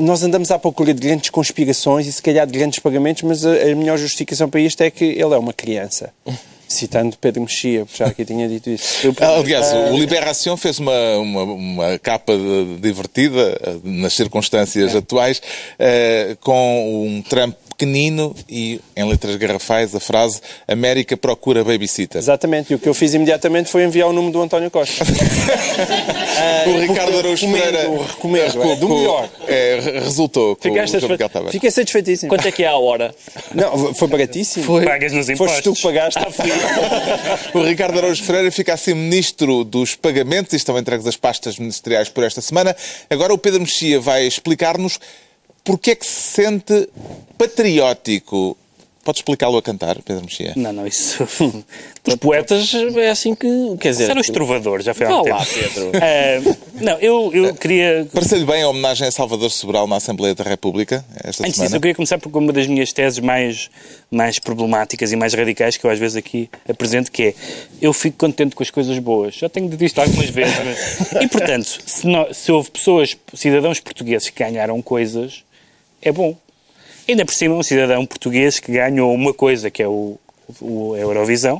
nós andamos à procura de grandes conspirações e se calhar de grandes pagamentos, mas a, a melhor justificação para isto é que ele é uma criança. Citando Pedro Mexia, já aqui tinha dito isso. Aliás, o Liberação fez uma, uma, uma capa divertida, eh, nas circunstâncias atuais, eh, com um Trump pequenino e, em letras garrafais, a frase América procura babysitter. Exatamente, e o que eu fiz imediatamente foi enviar o número do António Costa. Ah, O Ricardo Araújo recomendo, Pereira recomendo, é, do com- melhor. é, resultou com Ficaste Miguel Tavares. Fiquei satisfeitíssimo. Quanto é que é a hora? Não, foi baratíssimo. Pagas nos Foste tu impostos. que pagaste. O Ricardo Araújo Pereira fica assim ministro dos pagamentos e estão entregues as pastas ministeriais por esta semana. Agora o Pedro Mexia vai explicar-nos porque é que se sente patriótico. Pode explicá-lo a cantar, Pedro Mexia? Não, não, isso. Os poetas é assim que. Quer dizer. Isso era os trovadores, já foi há um tempo. lá, Pedro. Ah, não, eu, eu queria. Pareceu-lhe bem a homenagem a Salvador Sobral na Assembleia da República esta Antes semana? disso, eu queria começar por uma das minhas teses mais, mais problemáticas e mais radicais que eu às vezes aqui apresento, que é eu fico contente com as coisas boas. Já tenho dito isto algumas vezes. mas- E, portanto, se, nó- se houve pessoas, cidadãos portugueses que ganharam coisas, é bom. Ainda por cima, um cidadão português que ganhou uma coisa, que é o, o Eurovisão,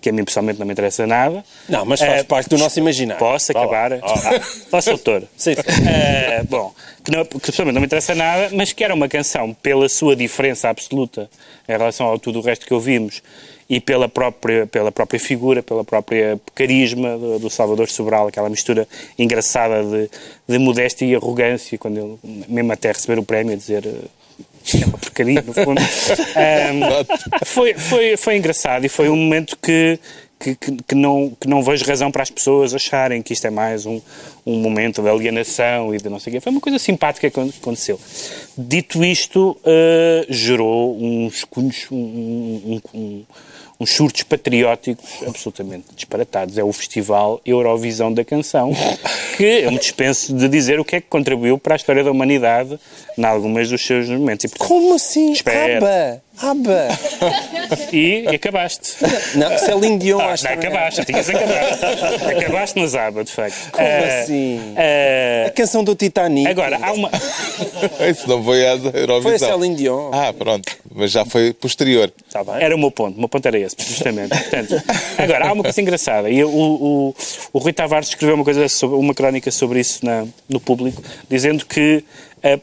que a mim pessoalmente não me interessa nada. Não, mas faz Eh, parte do nosso imaginário. Posso Vá lá. acabar? Ah, Posso, doutor? Sim, sim. Eh, bom, que, não, que pessoalmente não me interessa nada, mas que era uma canção pela sua diferença absoluta em relação ao tudo o resto que ouvimos e pela própria, pela própria figura, pela própria carisma do, do Salvador Sobral, aquela mistura engraçada de, de modéstia e arrogância, quando ele, mesmo até receber o prémio, a dizer. eh, É uma porcaria, no fundo. Ahm, foi, foi, foi engraçado e foi um momento que, que, que, não, que não vejo razão para as pessoas acharem que isto é mais um, um momento de alienação e de não sei o quê. Foi uma coisa simpática que aconteceu. Dito isto, eh, gerou uns, cunhos- um, um, um, uns surtos patrióticos absolutamente disparatados. É o Festival Eurovisão da Canção, que eu me dispenso de dizer o que é que contribuiu para a história da humanidade em algumas dos seus momentos. E, portanto, Como assim? Espera. Aba! Aba! e, e acabaste. Não, Celine Dion, Ah, acho não, que acabaste, tinhas acabado. acabaste nas abas, de facto. Como Ah, assim? ah, A canção do Titanic. agora, há uma. Isso não foi a Eurovisão. Foi a Celine Dion. Ah, pronto. Mas já foi posterior. Está bem. Era o meu ponto, o meu ponto era esse, justamente. Portanto, agora, há uma coisa engraçada, e o, o, o Rui Tavares escreveu uma, coisa sobre, uma crónica sobre isso na- no público, dizendo que ah,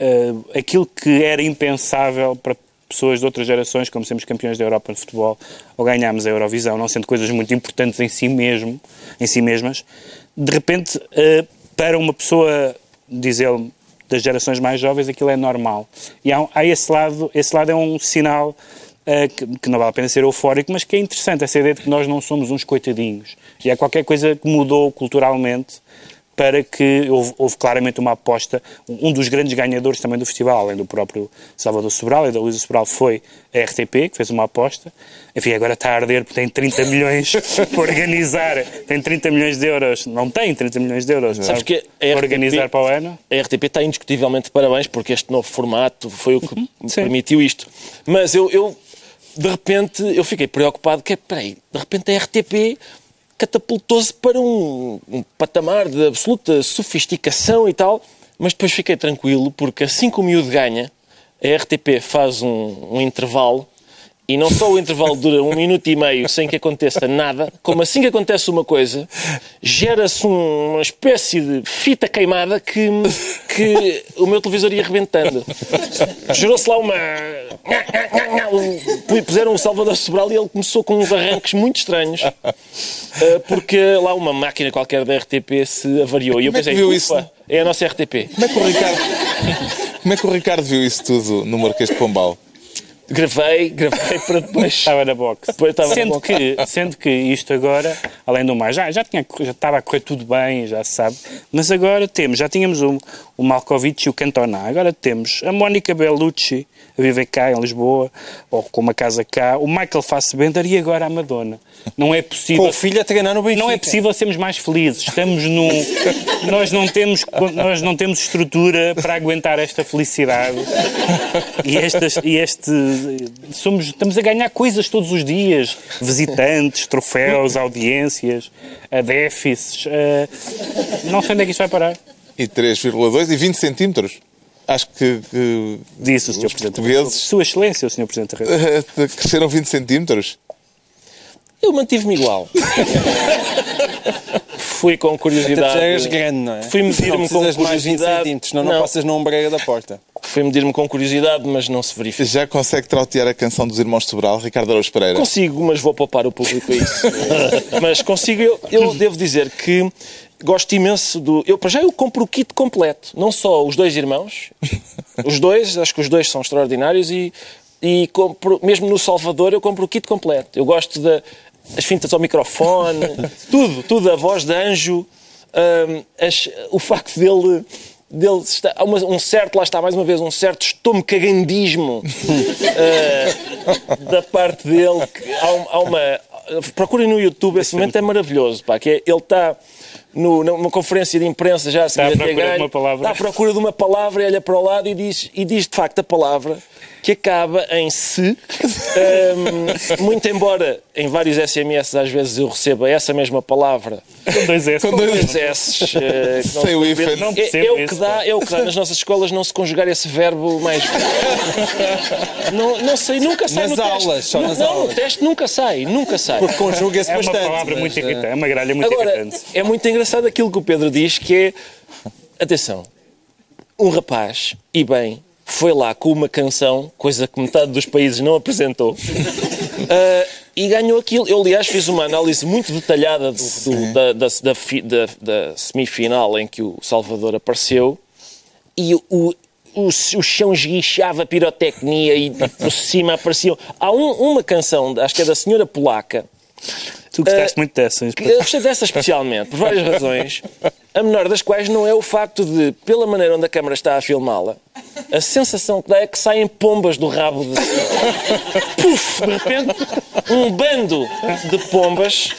ah, aquilo que era impensável para pessoas de outras gerações, como sermos campeões da Europa de futebol, ou ganhámos a Eurovisão, não sendo coisas muito importantes em si mesmo, em si mesmas, de repente, ah, para uma pessoa, diz ele, das gerações mais jovens, aquilo é normal. E há, há esse lado, esse lado é um sinal eh, que, que não vale a pena ser eufórico, mas que é interessante, essa ideia de que nós não somos uns coitadinhos. E há qualquer coisa que mudou culturalmente para que houve, houve claramente uma aposta. Um dos grandes ganhadores também do festival, além do próprio Salvador Sobral e da Luísa Sobral, foi a RTP, que fez uma aposta. Enfim, agora está a arder porque tem 30 milhões para organizar. Tem 30 milhões de euros. Não tem 30 milhões de euros. Sabes que a RTP organizar para o ano. A RTP está indiscutivelmente de parabéns porque este novo formato foi o que sim. permitiu isto. Mas eu, eu, de repente, eu fiquei preocupado que, peraí, de repente a RTP catapultou-se para um, um patamar de absoluta sofisticação e tal, mas depois fiquei tranquilo porque assim que o miúdo ganha, a RTP faz um, um intervalo e não só o intervalo dura um minuto e meio sem que aconteça nada, como assim que acontece uma coisa, gera-se um- uma espécie de fita queimada que, que o meu televisor ia rebentando. Gerou-se lá uma. um- Puseram o Salvador Sobral e ele começou com uns arranques muito estranhos, eh, porque lá uma máquina qualquer da RTP se avariou. E eu é pensei, viu isso? é a nossa RTP. Como é que o Ricardo... Como é que o Ricardo viu isso tudo no Marquês de Pombal? Gravei, gravei para depois. Estava na box. Depois estava na sendo, box. que, sendo que isto agora, além do mais, já, já, tinha, já estava a correr tudo bem, já se sabe, mas agora temos, já tínhamos o, o Malkovich e o Cantona, agora temos a Mónica Bellucci a viver cá em Lisboa, ou com uma casa cá, o Michael Fassbender e agora a Madonna. Não é possível... Com o filho a treinar no Benfica. Não é possível sermos mais felizes. Estamos num. nós, não temos, nós não temos estrutura para aguentar esta felicidade. E, estas, e este. Somos, estamos a ganhar coisas todos os dias: visitantes, troféus, audiências, a déficits. eh, não sei onde é que isto vai parar. E 3,2 e 20 centímetros. Acho que, que Disse o Sr. Presidente. da portugueses-. Sua Excelência, o Sr. Presidente da República. eh, cresceram 20 centímetros. Eu mantive-me igual. Fui com Até curiosidade. já eras grande, não é? Fui medir-me Não com precisas de mais 20 curiosidade. centímetros, senão não, Não. passas na ombreira da porta. Fui medir-me com curiosidade, mas não se verifica. Já consegue trautear a canção dos Irmãos Sobral, Ricardo Araújo Pereira? Consigo, mas vou poupar o público a isso. mas consigo, eu, eu devo dizer que gosto imenso do. Eu, para já, eu compro o kit completo. Não só os dois irmãos, os dois, acho que os dois são extraordinários e, e compro, mesmo no Salvador, eu compro o kit completo. Eu gosto da- das fintas ao microfone, tudo, tudo, a voz de anjo, hum, as- o facto dele. Dele está, há uma- um certo, lá está mais uma vez, um certo estomacagandismo eh, da parte dele. que há, um- há uma. Procurem no YouTube, esse momento é maravilhoso. Pá, que é- ele está no- numa conferência de imprensa já a seguir à a ter procura de uma palavra. Está à procura de uma palavra, olha para o lado e diz, e diz de facto a palavra que acaba em se. Ahm, muito embora em vários SMS às vezes eu receba essa mesma palavra Com dois S. Com dois dois S. não Sem o hífen. Não é, percebo é o que dá, é o que dá nas nossas escolas não se conjugar esse verbo mais. não, não sei, nunca sai Nas no aulas, teste. só não, nas não, aulas. no teste nunca sai, nunca sai. Porque conjuga-se É uma bastante. palavra mas, muito eh, irritante. É uma gralha muito Agora, irritante. é muito engraçado aquilo que o Pedro diz, que é... Atenção, um rapaz, e bem, foi lá com uma canção, coisa que metade dos países não apresentou, ah, e ganhou aquilo. Eu, aliás, fiz uma análise muito detalhada do- do- da, da- da da- semifinal em que o Salvador apareceu, e o, o, o chão esguichava pirotecnia e por cima apareciam... Há um- uma canção, acho que é da senhora polaca, Tu gostaste muito dessas. que Eu gostei dessa especialmente, por várias razões. A menor das quais não é o facto de, pela maneira onde a câmara está a filmá-la, a sensação que dá é que saem pombas do rabo de. Puf! De repente, um bando de pombas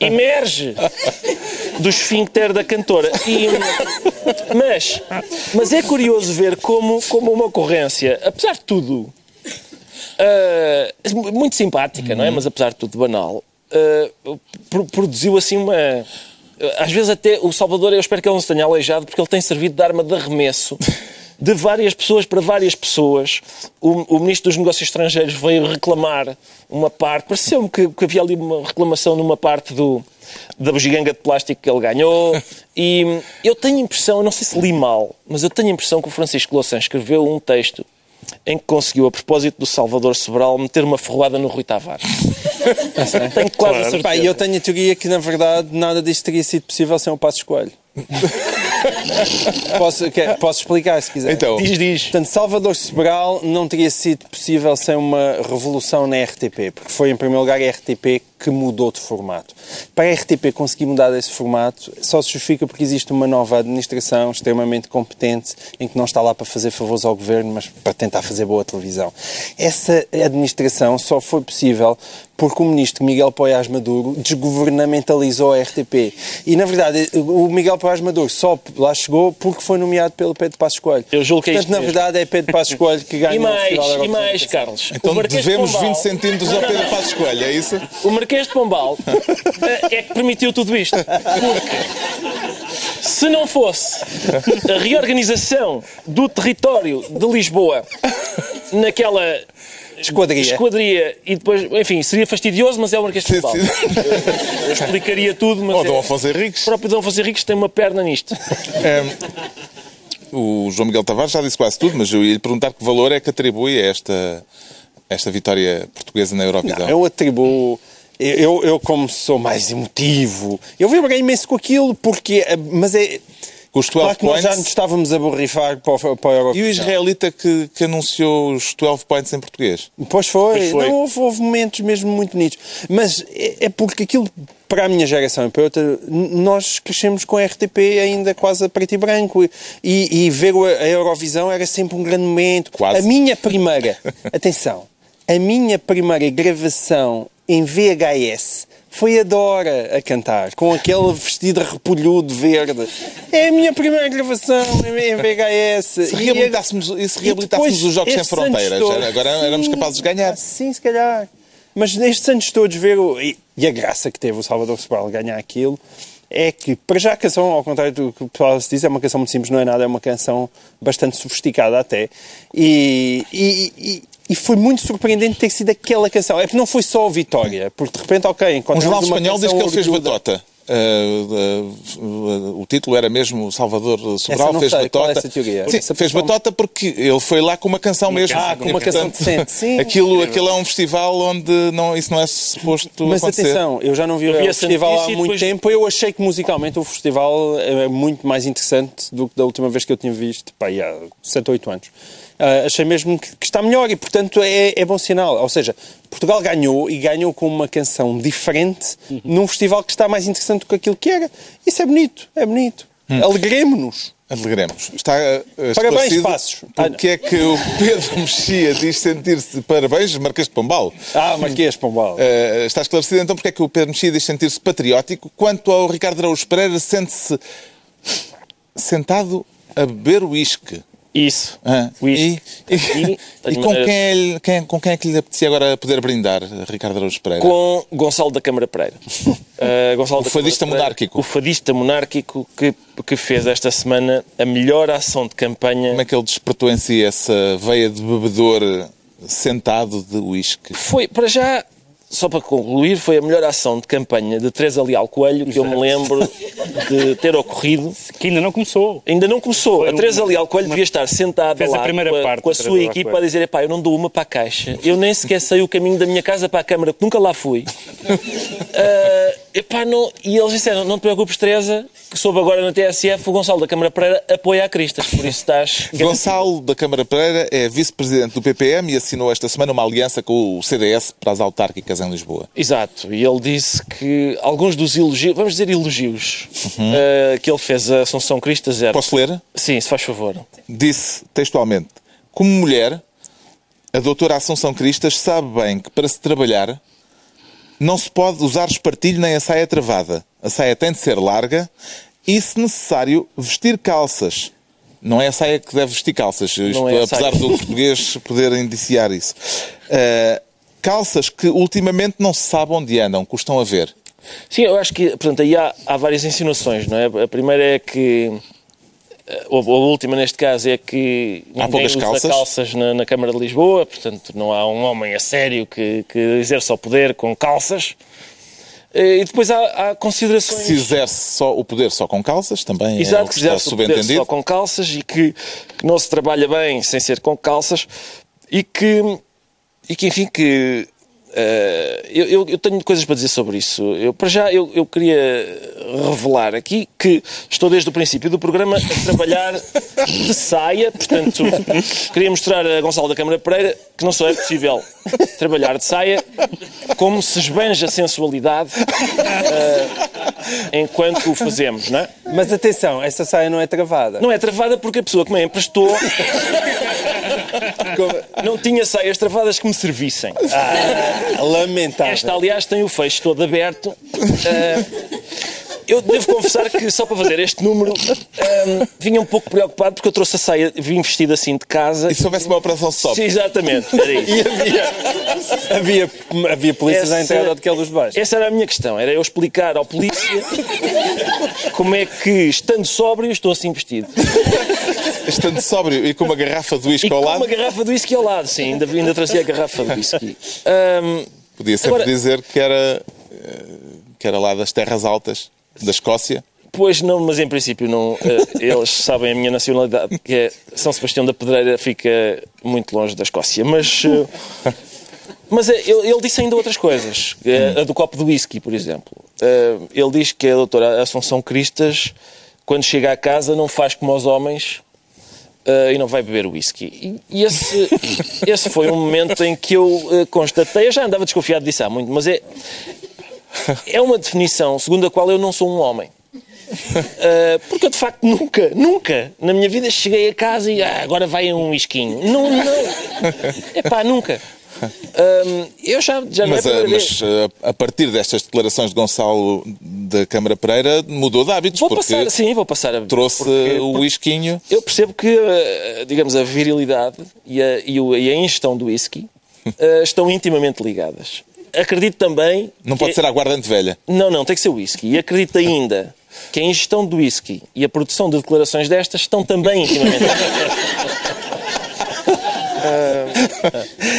emerge do esfíncter da cantora. E, mas, mas é curioso ver como, como uma ocorrência, apesar de tudo, ah, muito simpática, não é? Mas apesar de tudo banal, pro- produziu assim uma. Às vezes até o Salvador, eu espero que ele não se tenha aleijado, porque ele tem servido de arma de arremesso de várias pessoas para várias pessoas. O, o Ministro dos Negócios Estrangeiros veio reclamar uma parte, pareceu-me que, que havia ali uma reclamação numa parte do, da bugiganga de plástico que ele ganhou. E eu tenho a impressão, não sei se li mal, mas eu tenho a impressão que o Francisco Louçã escreveu um texto em que conseguiu, a propósito do Salvador Sobral, meter uma ferroada no Rui Tavares. tenho quase a certeza. Pá, e eu tenho a teoria que, na verdade, nada disto teria sido possível sem o passo escolho. posso, quer- posso explicar, se quiser. Então, Diz, diz. Portanto, Salvador Sobral não teria sido possível sem uma revolução na RTP, porque foi, em primeiro lugar, a RTP que mudou de formato. Para a RTP conseguir mudar desse formato, só se justifica porque existe uma nova administração extremamente competente, em que não está lá para fazer favores ao governo, mas para tentar fazer boa televisão. Essa administração só foi possível porque o ministro Miguel Poiás Maduro desgovernamentalizou a RTP. E, na verdade, o Miguel Poiás Maduro só lá chegou porque foi nomeado pelo Pedro Passos Coelho. Eu julgo que é Portanto, na mesmo. verdade, é Pedro Passos Coelho que ganha E o mais, Festival e mais, Carlos. então de devemos Pombal- 20 centímetros ao Pedro Passos Coelho, é isso? O Marquês de Pombal eh, é que permitiu tudo isto. Porque se não fosse a reorganização do território de Lisboa naquela Esquadria. esquadria e depois, enfim, seria fastidioso, mas é o Marquês de. Eu, explicaria tudo, mas Ou Dom é- Afonso Henriques. o próprio Dom Afonso Henriques tem uma perna nisto. O João Miguel Tavares já disse quase tudo, mas eu ia lhe perguntar que valor é que atribui a esta, esta vitória portuguesa na Eurovisão. Não, eu atribuo. Eu, eu, como sou mais emotivo, eu vibrei imenso com aquilo, porque. eh, Mas é. Com os 12 Claro que nós já points. nos estávamos a borrifar para o, para o E o israelita que, que anunciou os 12 points em português? Pois foi. Pois foi. Não, houve, houve momentos mesmo muito bonitos. Mas é, é porque aquilo, para a minha geração e para outra, nós crescemos com a RTP ainda quase a preto e branco. E, e ver a Eurovisão era sempre um grande momento. Quase. A minha primeira, atenção, a minha primeira gravação em VHS foi a Dora a cantar, com aquele vestido repolhudo verde. É a minha primeira gravação em VHS. Se E- reabilitássemos, e se reabilitássemos os Jogos Sem Fronteiras, todos- agora éramos Sim, capazes de ganhar. Sim, se calhar. Mas nestes anos todos ver o... E, e a graça que teve o Salvador Sobral ganhar aquilo é que, para já a canção, ao contrário do que o pessoal se diz, é uma canção muito simples, não é nada, é uma canção bastante sofisticada até. E, e, e- foi muito surpreendente ter sido aquela canção. É porque não foi só a vitória, porque de repente, ok, Um encontramos jornal uma espanhol diz que ele fez batota. Uh, uh, uh, o título era mesmo Salvador Sobral fez sei, é batota. essa teoria? Sim, Essa fez batota porque ele foi lá com uma canção mesmo. Ah, com uma canção decente, sim. Aquilo, aquilo é um festival onde não, isso não é suposto Mas acontecer. atenção, eu já não vi o festival há muito depois- tempo. Eu achei que musicalmente o festival é muito mais interessante do que da última vez que eu tinha visto, pá, há 7 ou 8 anos. Ah, achei mesmo que, que está melhor e, portanto, é, é bom sinal. Ou seja, Portugal ganhou e ganhou com uma canção diferente num festival que está mais interessante do que aquilo que era. Isso é bonito, é bonito. Alegremos-nos. Alegremos. Está uh, Parabéns, Passos. Porque é que o Pedro Mexia diz sentir-se... Parabéns, Marquês de Pombal. Ah, Marquês Pombal. Uh, está esclarecido então porque é que o Pedro Mexia diz sentir-se patriótico. Quanto ao Ricardo Araújo Pereira, sente-se sentado a beber uísque. Isso. Ah. E, e- E com, maneiras- quem é, quem- com quem é que lhe apetecia agora poder brindar, Ricardo Araújo Pereira? Com Gonçalo da Câmara Pereira. Uh, Gonçalo O da Câmara fadista Pereira, monárquico. O fadista monárquico que, que fez esta semana a melhor ação de campanha. Como é que ele despertou em si essa veia de bebedor sentado de uísque? Foi, para já, só para concluir, foi a melhor ação de campanha de Teresa Leal Coelho que eu me lembro de ter ocorrido. Que ainda não começou. Ainda não começou. Foi A Teresa Leal Coelho uma- devia estar sentada fez a lá primeira com a, parte com a sua equipa a dizer: "Epá, eu não dou uma para a caixa. Eu nem sequer sei o caminho da minha casa para a Câmara, porque nunca lá fui. Ah, epá, não... E eles disseram: não te preocupes, Teresa, que soube agora na TSF o Gonçalo da Câmara Pereira apoia a Cristas. Por isso estás. Gonçalo da Câmara Pereira é vice-presidente do PPM e assinou esta semana uma aliança com o CDS para as autárquicas em Lisboa. Exato, e ele disse que alguns dos elogios, vamos dizer elogios, Uhum. ah, que ele fez a Assunção Cristas eram. Posso ler? Sim, se faz favor. Disse textualmente: Como mulher, a doutora Assunção Cristas sabe bem que para se trabalhar não se pode usar espartilho nem a saia travada. A saia tem de ser larga e, se necessário, vestir calças. Não é a saia que deve vestir calças, isto, é apesar do português poder indiciar isso. Ah, calças que ultimamente não se sabe onde andam, custam a ver. Sim, eu acho que, portanto, aí há, há várias insinuações, não é? A primeira é que, a última neste caso, é que Há poucas calças. calças na, na Câmara de Lisboa, portanto, não há um homem a sério que, que exerça o poder com calças. Eh, E depois há, há considerações... Se exerce só o poder só com calças, também é o Exato, que que está exerce o poder subentendido. só com calças e que, que não se trabalha bem sem ser com calças e que, e que enfim, que eh, eu, eu- eu tenho coisas para dizer sobre isso. Eu, para já, eu, eu queria revelar aqui que estou desde o princípio do programa a trabalhar de saia, portanto, queria mostrar a Gonçalo da Câmara Pereira que não só é possível trabalhar de saia, como se esbanja a sensualidade eh, enquanto o fazemos, não é? Mas atenção, essa saia não é travada. Não é travada porque a pessoa que me emprestou não tinha saias travadas que me servissem. Ah, lamentável. Esta, aliás, tem o fecho todo aberto. Ah, eu devo confessar que só para fazer este número ah, vinha um pouco preocupado porque eu trouxe a saia, vim vestido assim de casa. E se houvesse uma operação stop? Sim, exatamente, era isso. E havia, havia, havia polícias à entrada daquele dos baixos. Essa era a minha questão, era eu explicar ao polícia como é que, estando sóbrio, estou assim vestido. Estando sóbrio e com uma garrafa de com ao lado, uma garrafa de whisky ao lado, sim, ainda, ainda trazia a garrafa de whisky. Ahm, podia sempre Agora- dizer que era, eh, que era lá das terras altas da Escócia. Pois não, mas em princípio não. eh, Eles sabem a minha nacionalidade, que é São Sebastião da Pedreira, fica muito longe da Escócia. Mas, eh, mas ele, ele disse ainda outras coisas. eh, A do copo de whisky, por exemplo. Ele diz que a doutora Assunção Cristas, quando chega à casa, não faz como os homens. Eh, e não vai beber whisky. E, e esse, esse foi um momento em que eu eh, constatei, eu já andava desconfiado disso há muito, mas é, é uma definição segundo a qual eu não sou um homem. Uh, porque eu de facto nunca, nunca na minha vida cheguei a casa e ah, agora vai um isquinho. Não, não. Epá, nunca. Eu já, já é a Mas, eh, primeira mas eh, a partir destas declarações de Gonçalo da Câmara Pereira, mudou de hábitos, Vou porque passar, sim, vou passar a trouxe porque- o whiskinho. Eu percebo que, uh, digamos, a virilidade e a, e o- a ingestão do whisky uh, estão intimamente ligadas. Acredito também. Não pode ser a aguardante velha. Não, não, tem que ser whisky. E acredito ainda que a ingestão do whisky e a produção de declarações destas estão também intimamente ligadas.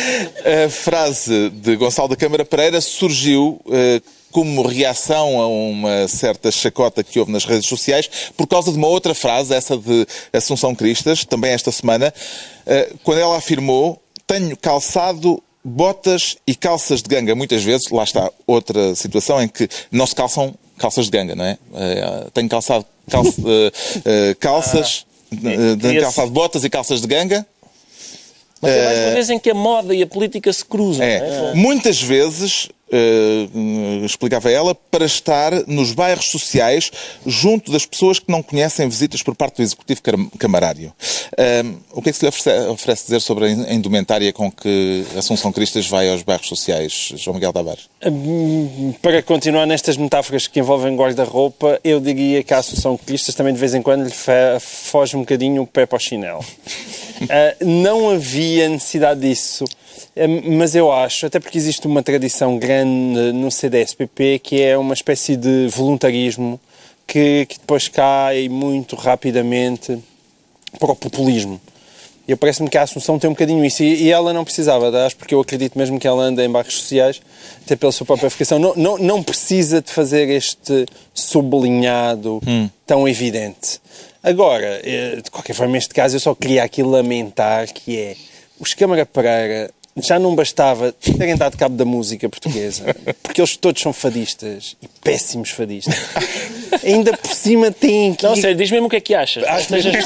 A frase de Gonçalo da Câmara Pereira surgiu eh, como reação a uma certa chacota que houve nas redes sociais por causa de uma outra frase, essa de Assunção Cristas, também esta semana, eh, quando ela afirmou: Tenho calçado botas e calças de ganga. Muitas vezes, lá está outra situação em que não se calçam calças de ganga, não é? Eh, tenho calçado calça- calças, tenho queria- calçado botas e calças de ganga. Mas é mais uma vez em que a moda e a política se cruzam. É, é? muitas vezes eh, explicava ela, para estar nos bairros sociais, junto das pessoas que não conhecem visitas por parte do Executivo cam- Camarário. Eh, o que é que se lhe oferece, oferece dizer sobre a indumentária com que Assunção Cristas vai aos bairros sociais, João Miguel Tavares? Hum, Para continuar nestas metáforas que envolvem guarda-roupa, eu diria que a Associação de Cristas também de vez em quando lhe foge um bocadinho o pé para o chinelo. Ah, não havia necessidade disso, mas eu acho, até porque existe uma tradição grande no CDSPP que é uma espécie de voluntarismo que, que depois cai muito rapidamente para o populismo. E parece-me que a Assunção tem um bocadinho isso. E, e ela não precisava, acho, porque eu acredito mesmo que ela anda em bairros sociais, até pela sua própria vocação, não, não, não precisa de fazer este sublinhado tão evidente. Agora, eh, de qualquer forma, neste caso, eu só queria aqui lamentar que é os Câmara Pereira já não bastava terem dado cabo da música portuguesa, porque eles todos são fadistas e péssimos fadistas. Ainda por cima têm que Não, sério, diz mesmo o que é que achas. Não estejas,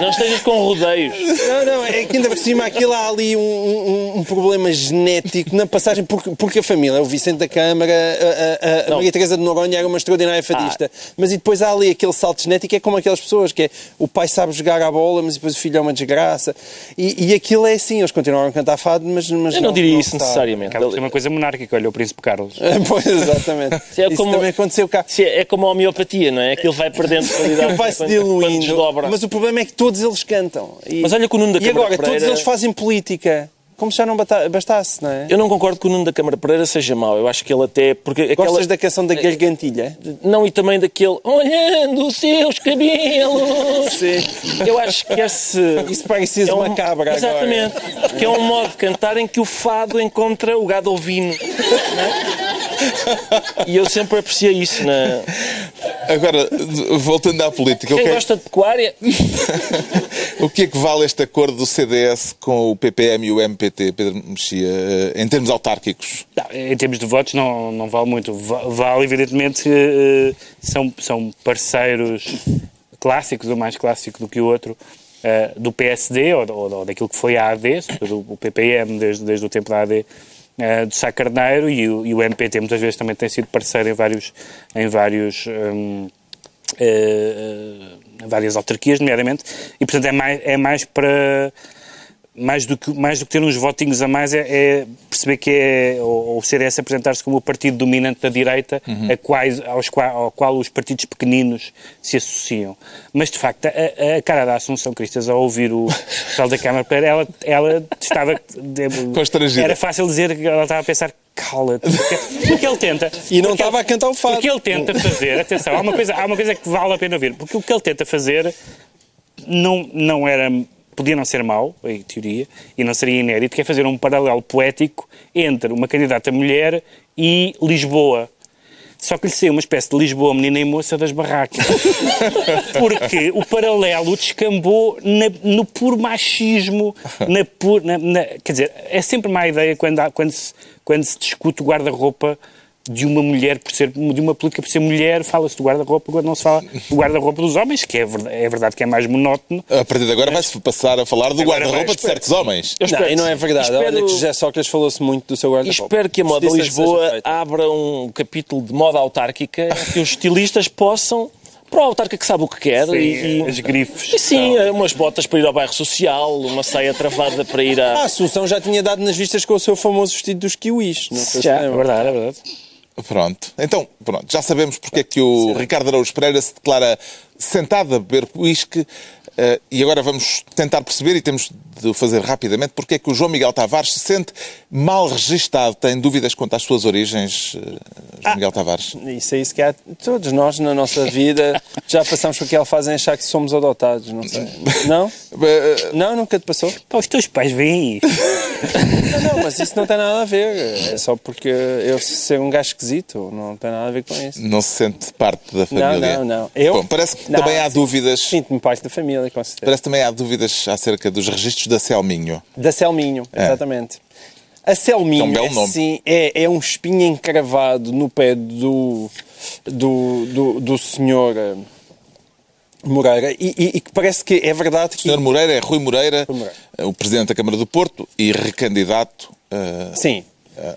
não estejas com rodeios. Não, não, é que ainda por cima aquilo há ali um, um- um problema genético na passagem, porque, porque a família, o Vicente da Câmara, a, a- a. Maria Teresa de Noronha era uma extraordinária fadista, mas e depois há ali aquele salto genético, é como aquelas pessoas, que é o pai sabe jogar à bola, mas depois o filho é uma desgraça, e, e aquilo é assim, eles continuaram a cantar fado, mas, mas Eu não diria isso sabe. necessariamente. Acaba ser uma coisa monárquica, olha o Príncipe Carlos. pois, exatamente. Isso é Isso como- também aconteceu cá. Se É é como a homeopatia, não é? Aquilo vai perdendo qualidade Vai-se quando- diluindo, mas o problema é que todos eles cantam. E, Mas olha que o Nuno da E agora, todos Pereira- eles fazem política, como se já não bastasse, não é? Eu não concordo que o Nuno da Câmara Pereira seja mau. Eu acho que ele até... Porque aquela... Gostas da canção da gargantilha? Não, e também daquele olhando os seus cabelos. Sim. Eu acho que esse. Isso parecia é um- uma cabra agora. Exatamente. Porque é um modo de cantar em que o fado encontra o gado ovino. não é? E eu sempre apreciei isso. Na... Agora, voltando à política, o Quem que, é, gosta de pecuária. o que é que vale este acordo do CDS com o PPM e o MPT, Pedro Mexia, eh, em termos autárquicos? Não, em termos de votos não, não vale muito. Va- Vale, evidentemente, eh, são, são parceiros clássicos, um mais clássico do que o outro, eh, do PSD ou, ou- ou daquilo que foi a AD, o PPM desde, desde o tempo da AD, eh, do Sá Carneiro e o, e o MPT muitas vezes também tem sido parceiro em vários, em vários hum, eh, eh, várias autarquias, nomeadamente, e portanto é mais, é mais para mais do que, mais do que ter uns votinhos a mais, é, é perceber que é o, o CDS apresentar-se como o partido dominante da direita a quais, aos ao qual os partidos pequeninos se associam. Mas, de facto, a, a cara da Assunção Cristas, ao ouvir o pessoal da Câmara, ela, ela estava... Constrangida. Era fácil dizer que ela estava a pensar cala-te, porque, porque ele tenta... E não estava a cantar o fado. Porque ele tenta fazer, atenção, há uma coisa, há uma coisa que vale a pena ouvir, porque o que ele tenta fazer não, não era podia não ser mau, em teoria, e não seria inédito, que é fazer um paralelo poético entre uma candidata mulher e Lisboa. Só que lhe saiu uma espécie de Lisboa, menina e moça das barracas. Porque o paralelo descambou na- no puro machismo, na pu- na- na- quer dizer, é sempre má ideia quando, há- quando, se, quando se discute o guarda-roupa de uma mulher por ser, de uma política por ser mulher, fala-se do guarda-roupa, quando não se fala do guarda-roupa dos homens, que é verdade, é verdade que é mais monótono, A partir de agora vai-se passar a falar do Agora guarda-roupa de certos homens. Eu Não, e não é verdade. espero- Olha que José Sócrates falou-se muito do seu guarda-roupa. espero que a moda Lisboa abra um capítulo de moda autárquica que os estilistas possam, para o autarca que sabe o que quer, Sim, e, e- as grifes. e sim, Então, umas botas para ir ao bairro social, uma saia travada para ir A à. Assunção já tinha dado nas vistas com o seu famoso vestido dos kiwis. Não sei se Já, é lembra. verdade, é verdade. Pronto. Então, pronto, já sabemos porque é que o Ricardo Araújo Pereira se declara sentado a beber whisky eh, e agora vamos tentar perceber e temos de o fazer rapidamente porque é que o João Miguel Tavares se sente mal registado, tem dúvidas quanto às suas origens, eh, João Miguel Tavares. Isso é isso que há. Todos nós, na nossa vida, já passamos por aquela fase em achar que somos adotados, não sei. Não? Eh, Não, nunca te passou? Pá, os teus pais veem isto. Não, não, mas isso não tem nada a ver. É só porque eu ser um gajo esquisito, não tem nada a ver com isso. Não se sente parte da Não, família. não, não. Eu? Bom, parece que Não, também há sim. dúvidas. Sinto-me parte da família, Parece que também há dúvidas acerca dos registros da Selminho. Da Selminho, exatamente. A Selminho É um assim, é, é um espinho encravado no pé do, do, do, do senhor eh, Moreira e, que parece que é verdade O que... senhor Moreira é Rui Moreira, Rui Moreira. eh, o presidente da Câmara do Porto e recandidato. eh, Sim.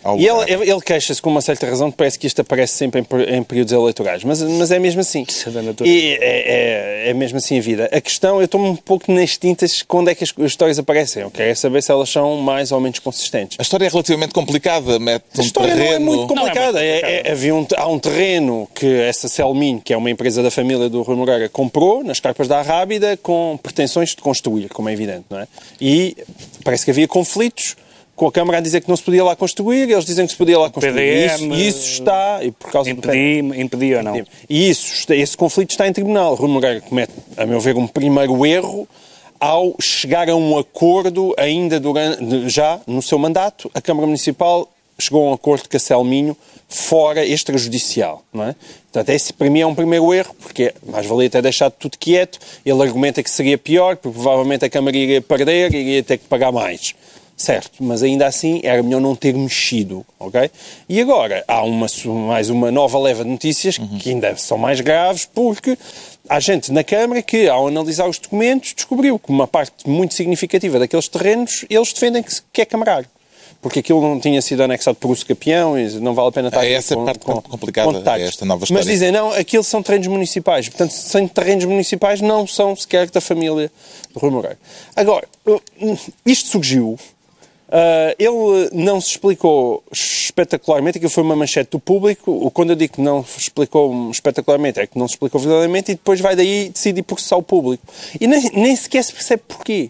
Ao E lugar. ele, ele queixa-se com uma certa razão que parece que isto aparece sempre em, em períodos eleitorais, mas, mas é mesmo assim. É. E é, é- é mesmo assim a vida. A questão, eu estou um pouco nas tintas quando é que as, as histórias aparecem. Eu quero é saber se elas são mais ou menos consistentes. A história é relativamente complicada, mete A história é terreno... muito complicada. Não é muito É- é- havia um, há um terreno que essa Selmin, que é uma empresa da família do Rui Moreira, comprou nas carpas da Arrábida com pretensões de construir, como é evidente, não é? E parece que havia conflitos com a Câmara a dizer que não se podia lá construir, eles dizem que se podia lá construir. PDM, isso, isso está, e por causa do Impedi, impedi ou não? e isso, esse conflito está em tribunal. Rui Moreira comete, a meu ver, um primeiro erro ao chegar a um acordo ainda durante, já no seu mandato. A Câmara Municipal chegou a um acordo com a Selminho fora extrajudicial, não é? Portanto, esse para mim é um primeiro erro, porque mais valia ter deixado tudo quieto. Ele argumenta que seria pior, porque provavelmente a Câmara iria perder e iria ter que pagar mais. Certo, mas ainda assim era melhor não ter mexido, ok? E agora há uma, mais uma nova leva de notícias que ainda são mais graves, porque há gente na Câmara que, ao analisar os documentos, descobriu que uma parte muito significativa daqueles terrenos eles defendem que, é camarário. Porque aquilo não tinha sido anexado por uso capião e não vale a pena estar É essa a parte complicada, com detalhes. é esta nova Mas história. dizem, não, aquilo são terrenos municipais. Portanto, se são terrenos municipais, não são sequer da família do Rui Moreira. Agora, isto surgiu ah, ele não se explicou espetacularmente, aquilo foi uma manchete do público. O- Quando eu digo que não se explicou espetacularmente, é que não se explicou verdadeiramente e depois vai daí decidir processar o público. E nem, nem sequer se percebe porquê.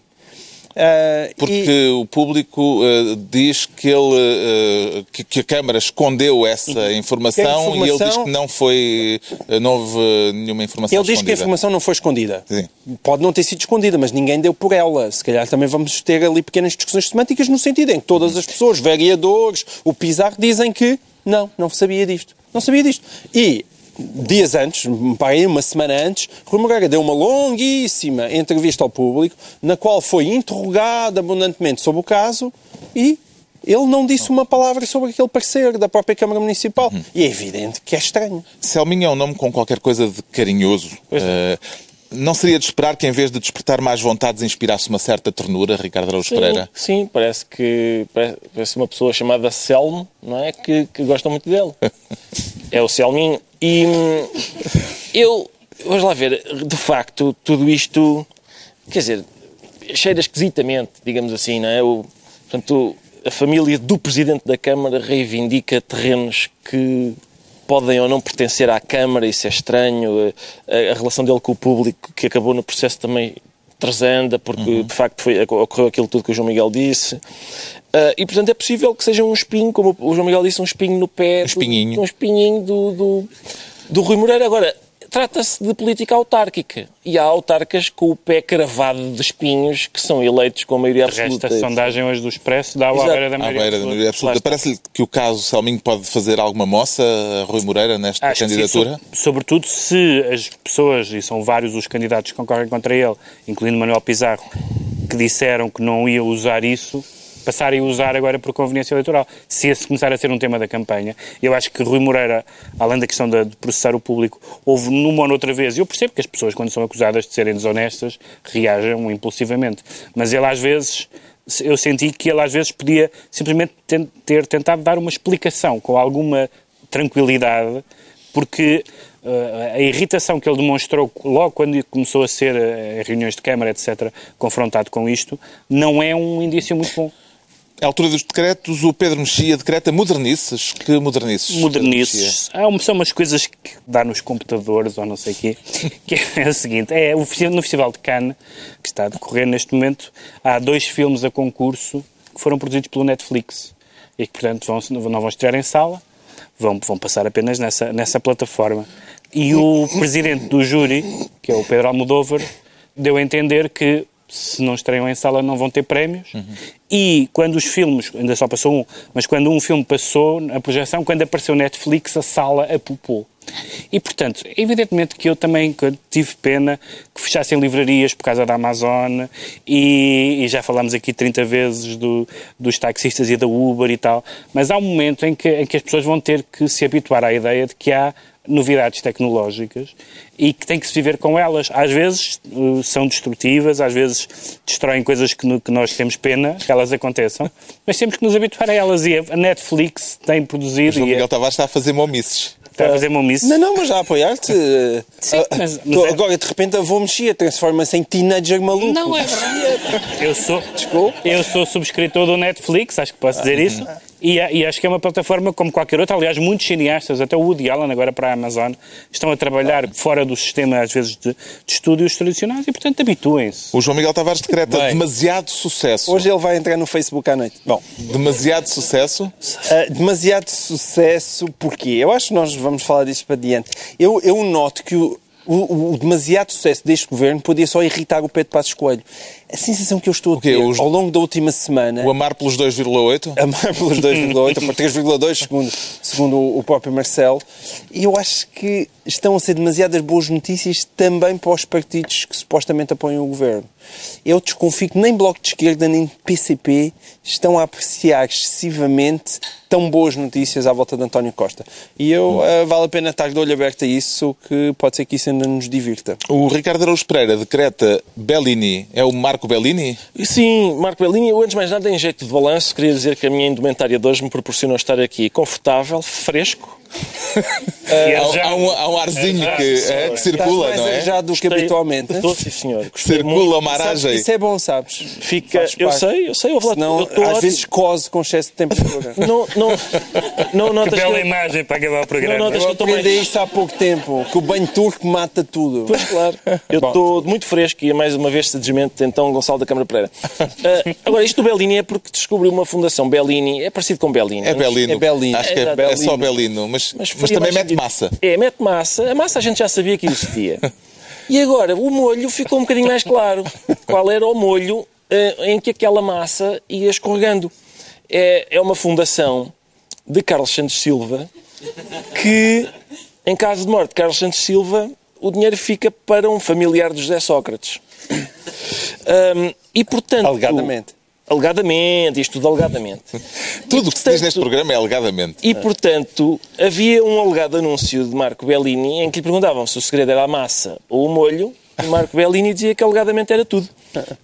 Ah, Porque e- o público eh, diz que, ele, eh, que, que a Câmara escondeu essa informação, e ele diz informação- que não foi, eh, não houve nenhuma informação Ele diz que a escondida. informação não foi escondida. Sim. Pode não ter sido escondida, mas ninguém deu por ela. Se calhar também vamos ter ali pequenas discussões semânticas no sentido em que todas as pessoas, vereadores, o Pizarro, dizem que não, não sabia disto. Não sabia disto. E dias antes, aí uma semana antes, Rui Moreira deu uma longuíssima entrevista ao público, na qual foi interrogado abundantemente sobre o caso e ele não disse uma palavra sobre aquele parecer da própria Câmara Municipal. E é evidente que é estranho. Selminho é um nome com qualquer coisa de carinhoso. Eh, não seria de esperar que, em vez de despertar mais vontades, inspirasse uma certa ternura, Ricardo Araújo Pereira? Sim, parece que parece, parece uma pessoa chamada Selmo, não é? Que, que gosta muito dele. é o Selminho. E hum, eu, vamos lá ver, de facto, tudo isto, quer dizer, cheira esquisitamente, digamos assim, não é? O, portanto, a família do Presidente da Câmara reivindica terrenos que podem ou não pertencer à Câmara, isso é estranho. A, a relação dele com o público, que acabou no processo também trasanda, porque de facto foi, ocorreu aquilo tudo que o João Miguel disse. Ah, e portanto é possível que seja um espinho, como o João Miguel disse, um espinho no pé. Um espinhinho. Do, um espinhinho do, do, do Rui Moreira. Agora, trata-se de política autárquica. E há autarcas com o pé cravado de espinhos que são eleitos com a maioria absoluta. a sondagem hoje do Expresso dá à beira da À maioria beira da absoluta. maioria absoluta. Parece-lhe que o caso Selminho pode fazer alguma moça a Rui Moreira nesta Acho que sim, candidatura? so- sobretudo se as pessoas, e são vários os candidatos que concorrem contra ele, incluindo Manuel Pizarro, que disseram que não iam usar isso, passarem a usar agora por conveniência eleitoral. Se esse começar a ser um tema da campanha, eu acho que Rui Moreira, além da questão de, processar o público, houve numa ou noutra vez, eu percebo que as pessoas, quando são acusadas de serem desonestas, reagem impulsivamente, mas ele às vezes eu senti que ele às vezes podia simplesmente ter tentado dar uma explicação com alguma tranquilidade, porque eh, a irritação que ele demonstrou logo quando começou a ser eh, em reuniões de Câmara, etc., confrontado com isto, não é um indício muito bom. À altura dos decretos, o Pedro Mexia decreta modernices. Que modernices? Modernices. Há um- são umas coisas que dá nos computadores ou não sei o quê, que é o seguinte, é no Festival de Cannes, que está a decorrer neste momento, há dois filmes a concurso que foram produzidos pelo Netflix e que, portanto, vão, não vão estrear em sala, vão, vão passar apenas nessa, nessa plataforma. E o presidente do júri, que é o Pedro Almodóvar, deu a entender que se não estreiam em sala não vão ter prémios. E quando os filmes, ainda só passou um, mas quando um filme passou a projeção, quando apareceu Netflix, a sala apupou. E, portanto, evidentemente que eu também tive pena que fechassem livrarias por causa da Amazon e, e já falámos aqui 30 vezes do, dos taxistas e da Uber e tal, mas há um momento em que, em que as pessoas vão ter que se habituar à ideia de que há novidades tecnológicas e que tem que se viver com elas. Às vezes uh, são destrutivas, às vezes destroem coisas que, no, que, nós temos pena que elas aconteçam, mas temos que nos habituar a elas. E a Netflix tem produzido. João e Miguel Tavares está a fazer momices. Está a fazer momice. Não, não, mas já a apoiar-te. Sim, mas- mas Tô- é- Agora, de repente, a vou mexer, transforma-se em teenager maluco. Não é verdade. Eu sou, eu sou subscritor do Netflix, acho que posso dizer isso. E, e acho que é uma plataforma como qualquer outra. Aliás, muitos cineastas, até o Woody Allen, agora para a Amazon, estão a trabalhar fora do sistema, às vezes, de, de estúdios tradicionais e, portanto, habituem-se. O João Miguel Tavares decreta Bem. demasiado sucesso. Hoje ele vai entrar no Facebook à noite. Bom, Demasiado sucesso. Uh, demasiado sucesso, porquê? Eu acho que nós vamos falar disso para diante. Eu, eu noto que o, o, o demasiado sucesso deste governo podia só irritar o Pedro Passos Coelho. A sensação que eu estou a ter Os- ao longo da última semana... O amar pelos 2,8. Amar pelos 2,8 para 3,2 segundo, segundo o próprio Marcelo. E eu acho que estão a ser demasiadas boas notícias também para os partidos que supostamente apoiam o governo. Eu desconfio que nem Bloco de Esquerda nem PCP estão a apreciar excessivamente tão boas notícias à volta de António Costa. E eu eh, vale a pena estar de olho aberto a isso, que pode ser que isso ainda nos divirta. O Ricardo Araújo Pereira decreta Bellini. É o Marco Bellini? E Sim, Marco Bellini, eu antes de mais nada, em jeito de balanço, queria dizer que a minha indumentária de hoje me proporcionou estar aqui confortável, fresco. E Há, já- há um, há um arzinho que, é, que circula, mais não é? arejado do que habitualmente. Estou, sim, senhor. Circula uma que aragem. isso é bom, sabes? Fica, eu sei, eu sei, eu vou Senão, eu às ótimo. vezes cose com excesso de temperatura. Não, não, não Que notas que bela eu- imagem para acabar o programa. Não, não, Eu que eu aprendi mais- isso há pouco tempo, que o banho turco mata tudo. Pois claro. Eu estou muito fresco e mais uma vez sedimento então Gonçalo da Câmara Pereira. Ah, agora, isto do Bellini é porque descobriu uma fundação Bellini, é parecido com Bellini. É Bellino. É Bellino. Acho que é, É é só Bellino. Mas, mas, faria também mete sentido. massa. É, mete massa. A massa a gente já sabia que existia. E agora, o molho ficou um bocadinho mais claro. Qual era o molho eh, em que aquela massa ia escorregando? É, é uma fundação de Carlos Santos Silva que, em caso de morte de Carlos Santos Silva, o dinheiro fica para um familiar de José Sócrates. Ahm, e, portanto... Alegadamente. Alegadamente, isto tudo alegadamente. Tudo o que se diz neste programa é alegadamente. E, portanto, havia um alegado anúncio de Marco Bellini em que lhe perguntavam se o segredo era a massa ou o molho, e Marco Bellini dizia que alegadamente era tudo.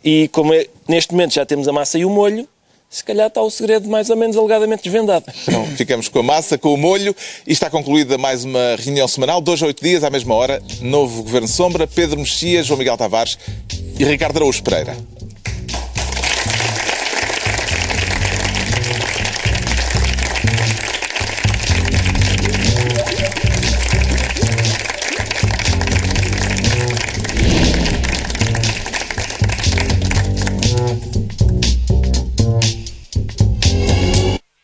E como é- neste momento já temos a massa e o molho, se calhar está o segredo mais ou menos alegadamente desvendado. Então, ficamos com a massa, com o molho e está concluída mais uma reunião semanal, dois a oito dias, à mesma hora. Novo Governo Sombra, Pedro Mexias, João Miguel Tavares e Ricardo Araújo Pereira.